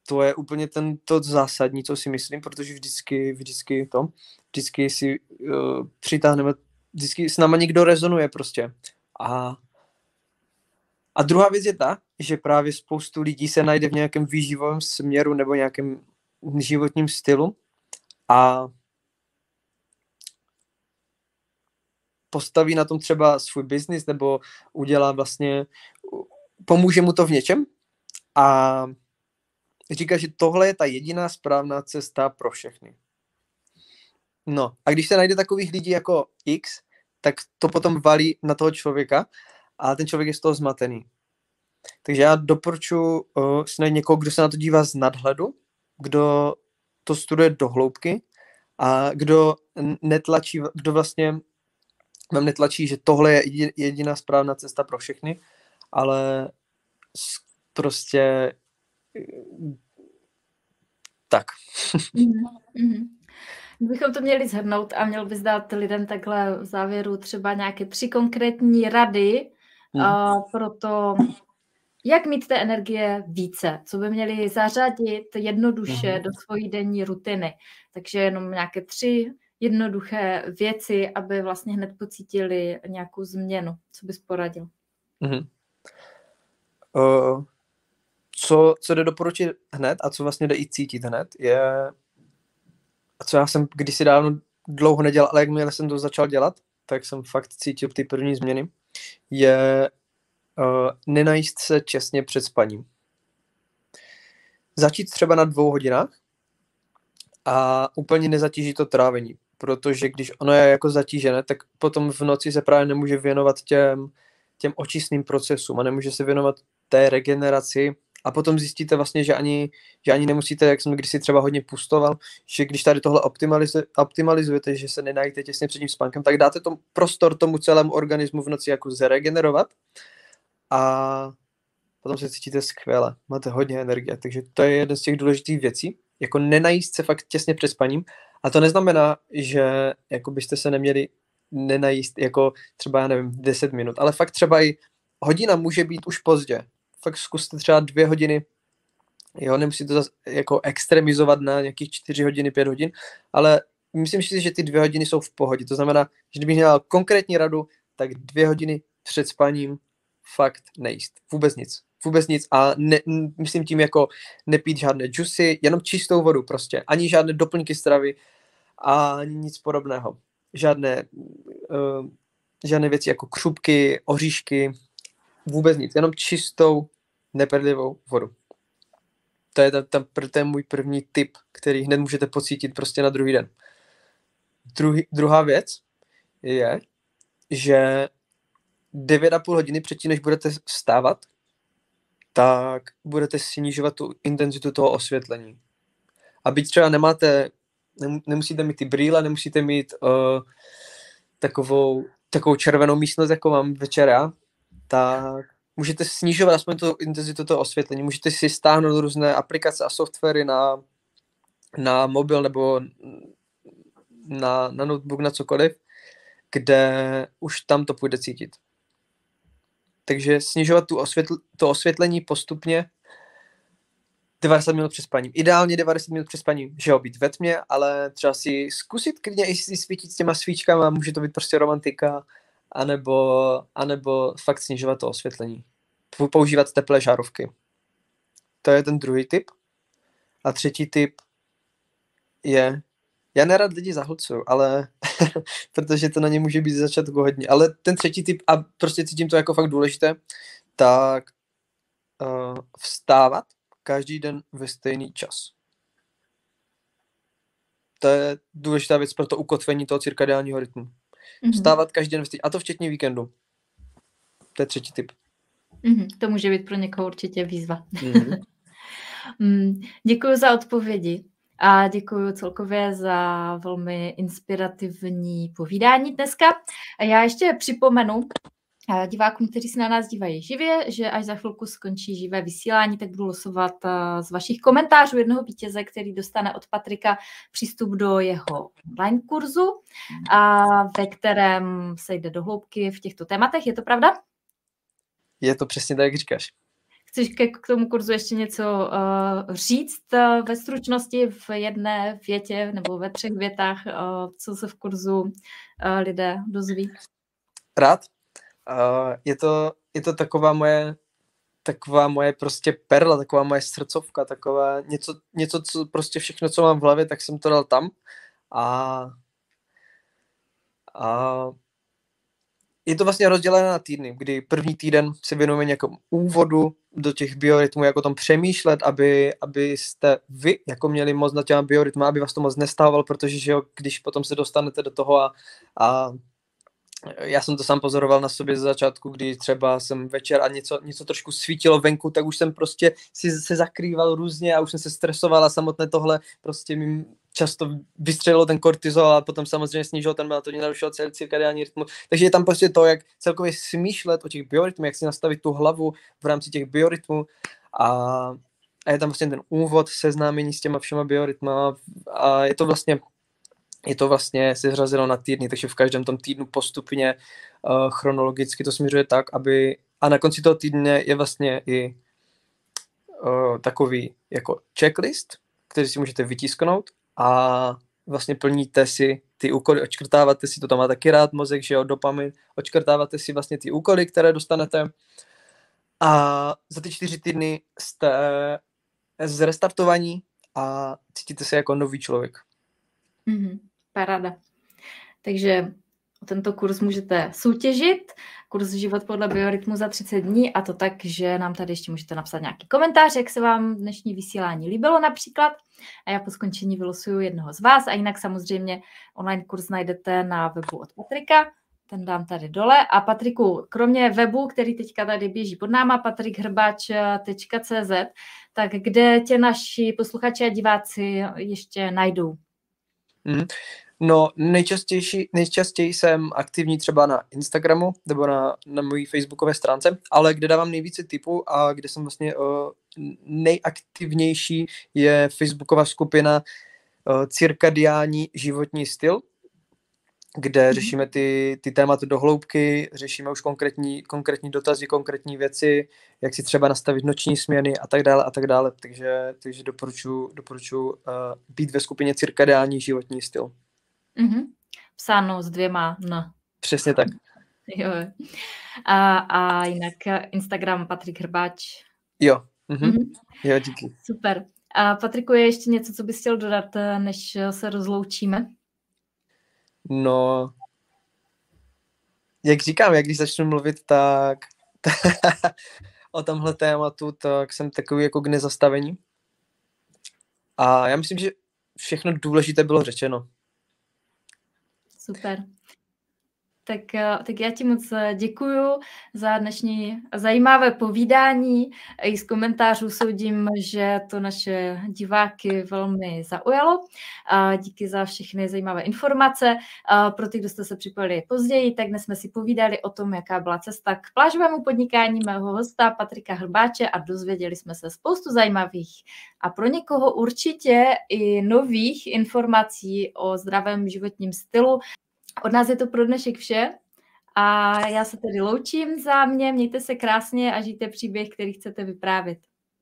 to je úplně ten to zásadní, co si myslím, protože vždycky, vždycky to, vždycky si uh, přitáhneme, vždycky s náma někdo rezonuje prostě. A a druhá věc je ta, že právě spoustu lidí se najde v nějakém výživovém směru nebo nějakém životním stylu a postaví na tom třeba svůj biznis nebo udělá vlastně, pomůže mu to v něčem a říká, že tohle je ta jediná správná cesta pro všechny. No a když se najde takových lidí jako X, tak to potom valí na toho člověka a ten člověk je z toho zmatený. Takže já doporučuji uh, si najít někoho, kdo se na to dívá z nadhledu, kdo to studuje do hloubky a kdo netlačí, kdo vlastně vám netlačí, že tohle je jediná správná cesta pro všechny, ale prostě tak. Mm-hmm. Kdybychom to měli zhrnout a měl bys dát lidem takhle v závěru třeba nějaké tři konkrétní rady, Hmm. Uh, proto jak mít té energie více, co by měli zařadit jednoduše hmm. do svojí denní rutiny. Takže jenom nějaké tři jednoduché věci, aby vlastně hned pocítili nějakou změnu. Co bys poradil? Hmm. Uh, co, co jde doporučit hned a co vlastně jde i cítit hned, je, co já jsem kdysi dávno dlouho nedělal, ale jakmile jsem to začal dělat, tak jsem fakt cítil ty první změny, je uh, nenajíst se čestně před spaním. Začít třeba na dvou hodinách a úplně nezatížit to trávení, protože když ono je jako zatížené, tak potom v noci se právě nemůže věnovat těm, těm očistným procesům a nemůže se věnovat té regeneraci a potom zjistíte vlastně, že ani, že ani nemusíte, jak jsem kdysi třeba hodně pustoval, že když tady tohle optimaliz- optimalizujete, že se nenajíte těsně před tím spánkem, tak dáte tomu prostor tomu celému organismu v noci jako zregenerovat. A potom se cítíte skvěle, máte hodně energie, takže to je jedna z těch důležitých věcí, jako nenajíst se fakt těsně před spaním. A to neznamená, že jako byste se neměli nenajíst jako třeba, já nevím, 10 minut, ale fakt třeba i hodina může být už pozdě, fakt zkuste třeba dvě hodiny, jo, nemusíte to zase jako extremizovat na nějakých čtyři hodiny, pět hodin, ale myslím si, že ty dvě hodiny jsou v pohodě. To znamená, že kdybych měl konkrétní radu, tak dvě hodiny před spaním fakt nejíst. Vůbec nic. Vůbec nic a ne, myslím tím jako nepít žádné džusy, jenom čistou vodu prostě. Ani žádné doplňky stravy a nic podobného. Žádné, uh, žádné věci jako křupky, oříšky, Vůbec nic, jenom čistou, nepedlivou vodu. To je, ta, ta, to je můj první tip, který hned můžete pocítit prostě na druhý den. Druhý, druhá věc je, že 9,5 hodiny předtím, než budete vstávat, tak budete snižovat tu intenzitu toho osvětlení. A byť třeba nemáte, nemusíte mít ty brýle, nemusíte mít uh, takovou, takovou červenou místnost, jako mám večer já, tak můžete snižovat aspoň tu intenzitu toho osvětlení. Můžete si stáhnout různé aplikace a softwary na, na mobil nebo na, na notebook, na cokoliv, kde už tam to půjde cítit. Takže snižovat tu osvětl, to osvětlení postupně 90 minut před spaním. Ideálně 90 minut před spaním, že jo, být ve tmě, ale třeba si zkusit klidně i si svítit s těma svíčkama, může to být prostě romantika, anebo, anebo fakt snižovat to osvětlení. Používat teplé žárovky. To je ten druhý typ. A třetí typ je, já nerad lidi zahlcuju, ale protože to na ně může být začátku hodně, ale ten třetí typ, a prostě cítím to jako fakt důležité, tak uh, vstávat každý den ve stejný čas. To je důležitá věc pro to ukotvení toho cirkadiálního rytmu. Mm-hmm. Vstávat každý den, a to včetně víkendu. To je třetí typ. Mm-hmm. To může být pro někoho určitě výzva. Mm-hmm. mm, děkuji za odpovědi a děkuji celkově za velmi inspirativní povídání dneska. A já ještě připomenu, divákům, kteří se na nás dívají živě, že až za chvilku skončí živé vysílání, tak budu losovat eh, z vašich komentářů jednoho vítěze, který dostane od Patrika přístup do jeho online kurzu, a ve kterém se jde do hloubky v těchto tématech. Je to pravda? Je to přesně tak, jak říkáš. Chceš k tomu kurzu ještě něco uh, říct uh, ve stručnosti v jedné větě nebo ve třech větách, uh, co se v kurzu uh, lidé dozví? Rád. Uh, je, to, je to taková moje taková moje prostě perla, taková moje srdcovka, taková něco, něco, co prostě všechno, co mám v hlavě, tak jsem to dal tam. A, a je to vlastně rozdělené na týdny, kdy první týden se věnujeme nějakému úvodu do těch biorytmů, jako tom přemýšlet, aby, abyste vy jako měli moc na těma biorytma, aby vás to moc nestávalo, protože že jo, když potom se dostanete do toho a, a já jsem to sám pozoroval na sobě z začátku, kdy třeba jsem večer a něco, něco trošku svítilo venku, tak už jsem prostě si se zakrýval různě a už jsem se stresoval a samotné tohle prostě mi často vystřelilo ten kortizol a potom samozřejmě snížil ten melatonin, narušil celý cirkadiální rytmus. Takže je tam prostě to, jak celkově smýšlet o těch biorytmech, jak si nastavit tu hlavu v rámci těch biorytmů a, a je tam vlastně ten úvod, seznámení s těma všema biorytma a je to vlastně je to vlastně seřazeno na týdny, takže v každém tom týdnu postupně uh, chronologicky to směřuje tak, aby a na konci toho týdne je vlastně i uh, takový jako checklist, který si můžete vytisknout a vlastně plníte si ty úkoly, očkrtáváte si, to tam má taky rád mozek, že jo, dopamin, očkrtáváte si vlastně ty úkoly, které dostanete A za ty čtyři týdny jste zrestartovaní a cítíte se jako nový člověk. Mm-hmm. Paráda. Takže tento kurz můžete soutěžit, kurz Život podle biorytmu za 30 dní a to tak, že nám tady ještě můžete napsat nějaký komentář, jak se vám dnešní vysílání líbilo například a já po skončení vylosuju jednoho z vás a jinak samozřejmě online kurz najdete na webu od Patrika, ten dám tady dole. A Patriku, kromě webu, který teďka tady běží pod náma, patrikhrbač.cz, tak kde tě naši posluchači a diváci ještě najdou? Mm. No, nejčastější, nejčastěji jsem aktivní třeba na Instagramu nebo na, na mojí facebookové stránce, ale kde dávám nejvíce typů a kde jsem vlastně uh, nejaktivnější je facebooková skupina uh, Cirkadiální životní styl, kde mm-hmm. řešíme ty, ty témata do hloubky, řešíme už konkrétní, konkrétní dotazy, konkrétní věci, jak si třeba nastavit noční směny a tak dále a tak dále. Takže, takže doporučuji doporučuji uh, být ve skupině Cirkadiální životní styl. Mm-hmm. Psáno s dvěma n. Přesně tak. jo. A, a jinak Instagram Patrik Hrbáč. Jo. Mm-hmm. Mm-hmm. Jo, díky. Super. A Patriku, je ještě něco, co bys chtěl dodat, než se rozloučíme? No, jak říkám, jak když začnu mluvit, tak o tomhle tématu, tak jsem takový jako k nezastavení. A já myslím, že všechno důležité bylo řečeno. Super. Tak, eh, tak já ti moc eh, děkuju za dnešní zajímavé povídání. I z komentářů soudím, že to naše diváky velmi zaujalo. Díky za všechny zajímavé informace. Pro ty, kdo jste se připojili později, tak dnes jsme si povídali o tom, jaká byla cesta k plážovému podnikání mého hosta Patrika Hrbáče a dozvěděli jsme se spoustu zajímavých a pro někoho určitě i nových informací o zdravém životním stylu. Od nás je to pro dnešek vše a já se tedy loučím za mě, mějte se krásně a žijte příběh, který chcete vyprávět.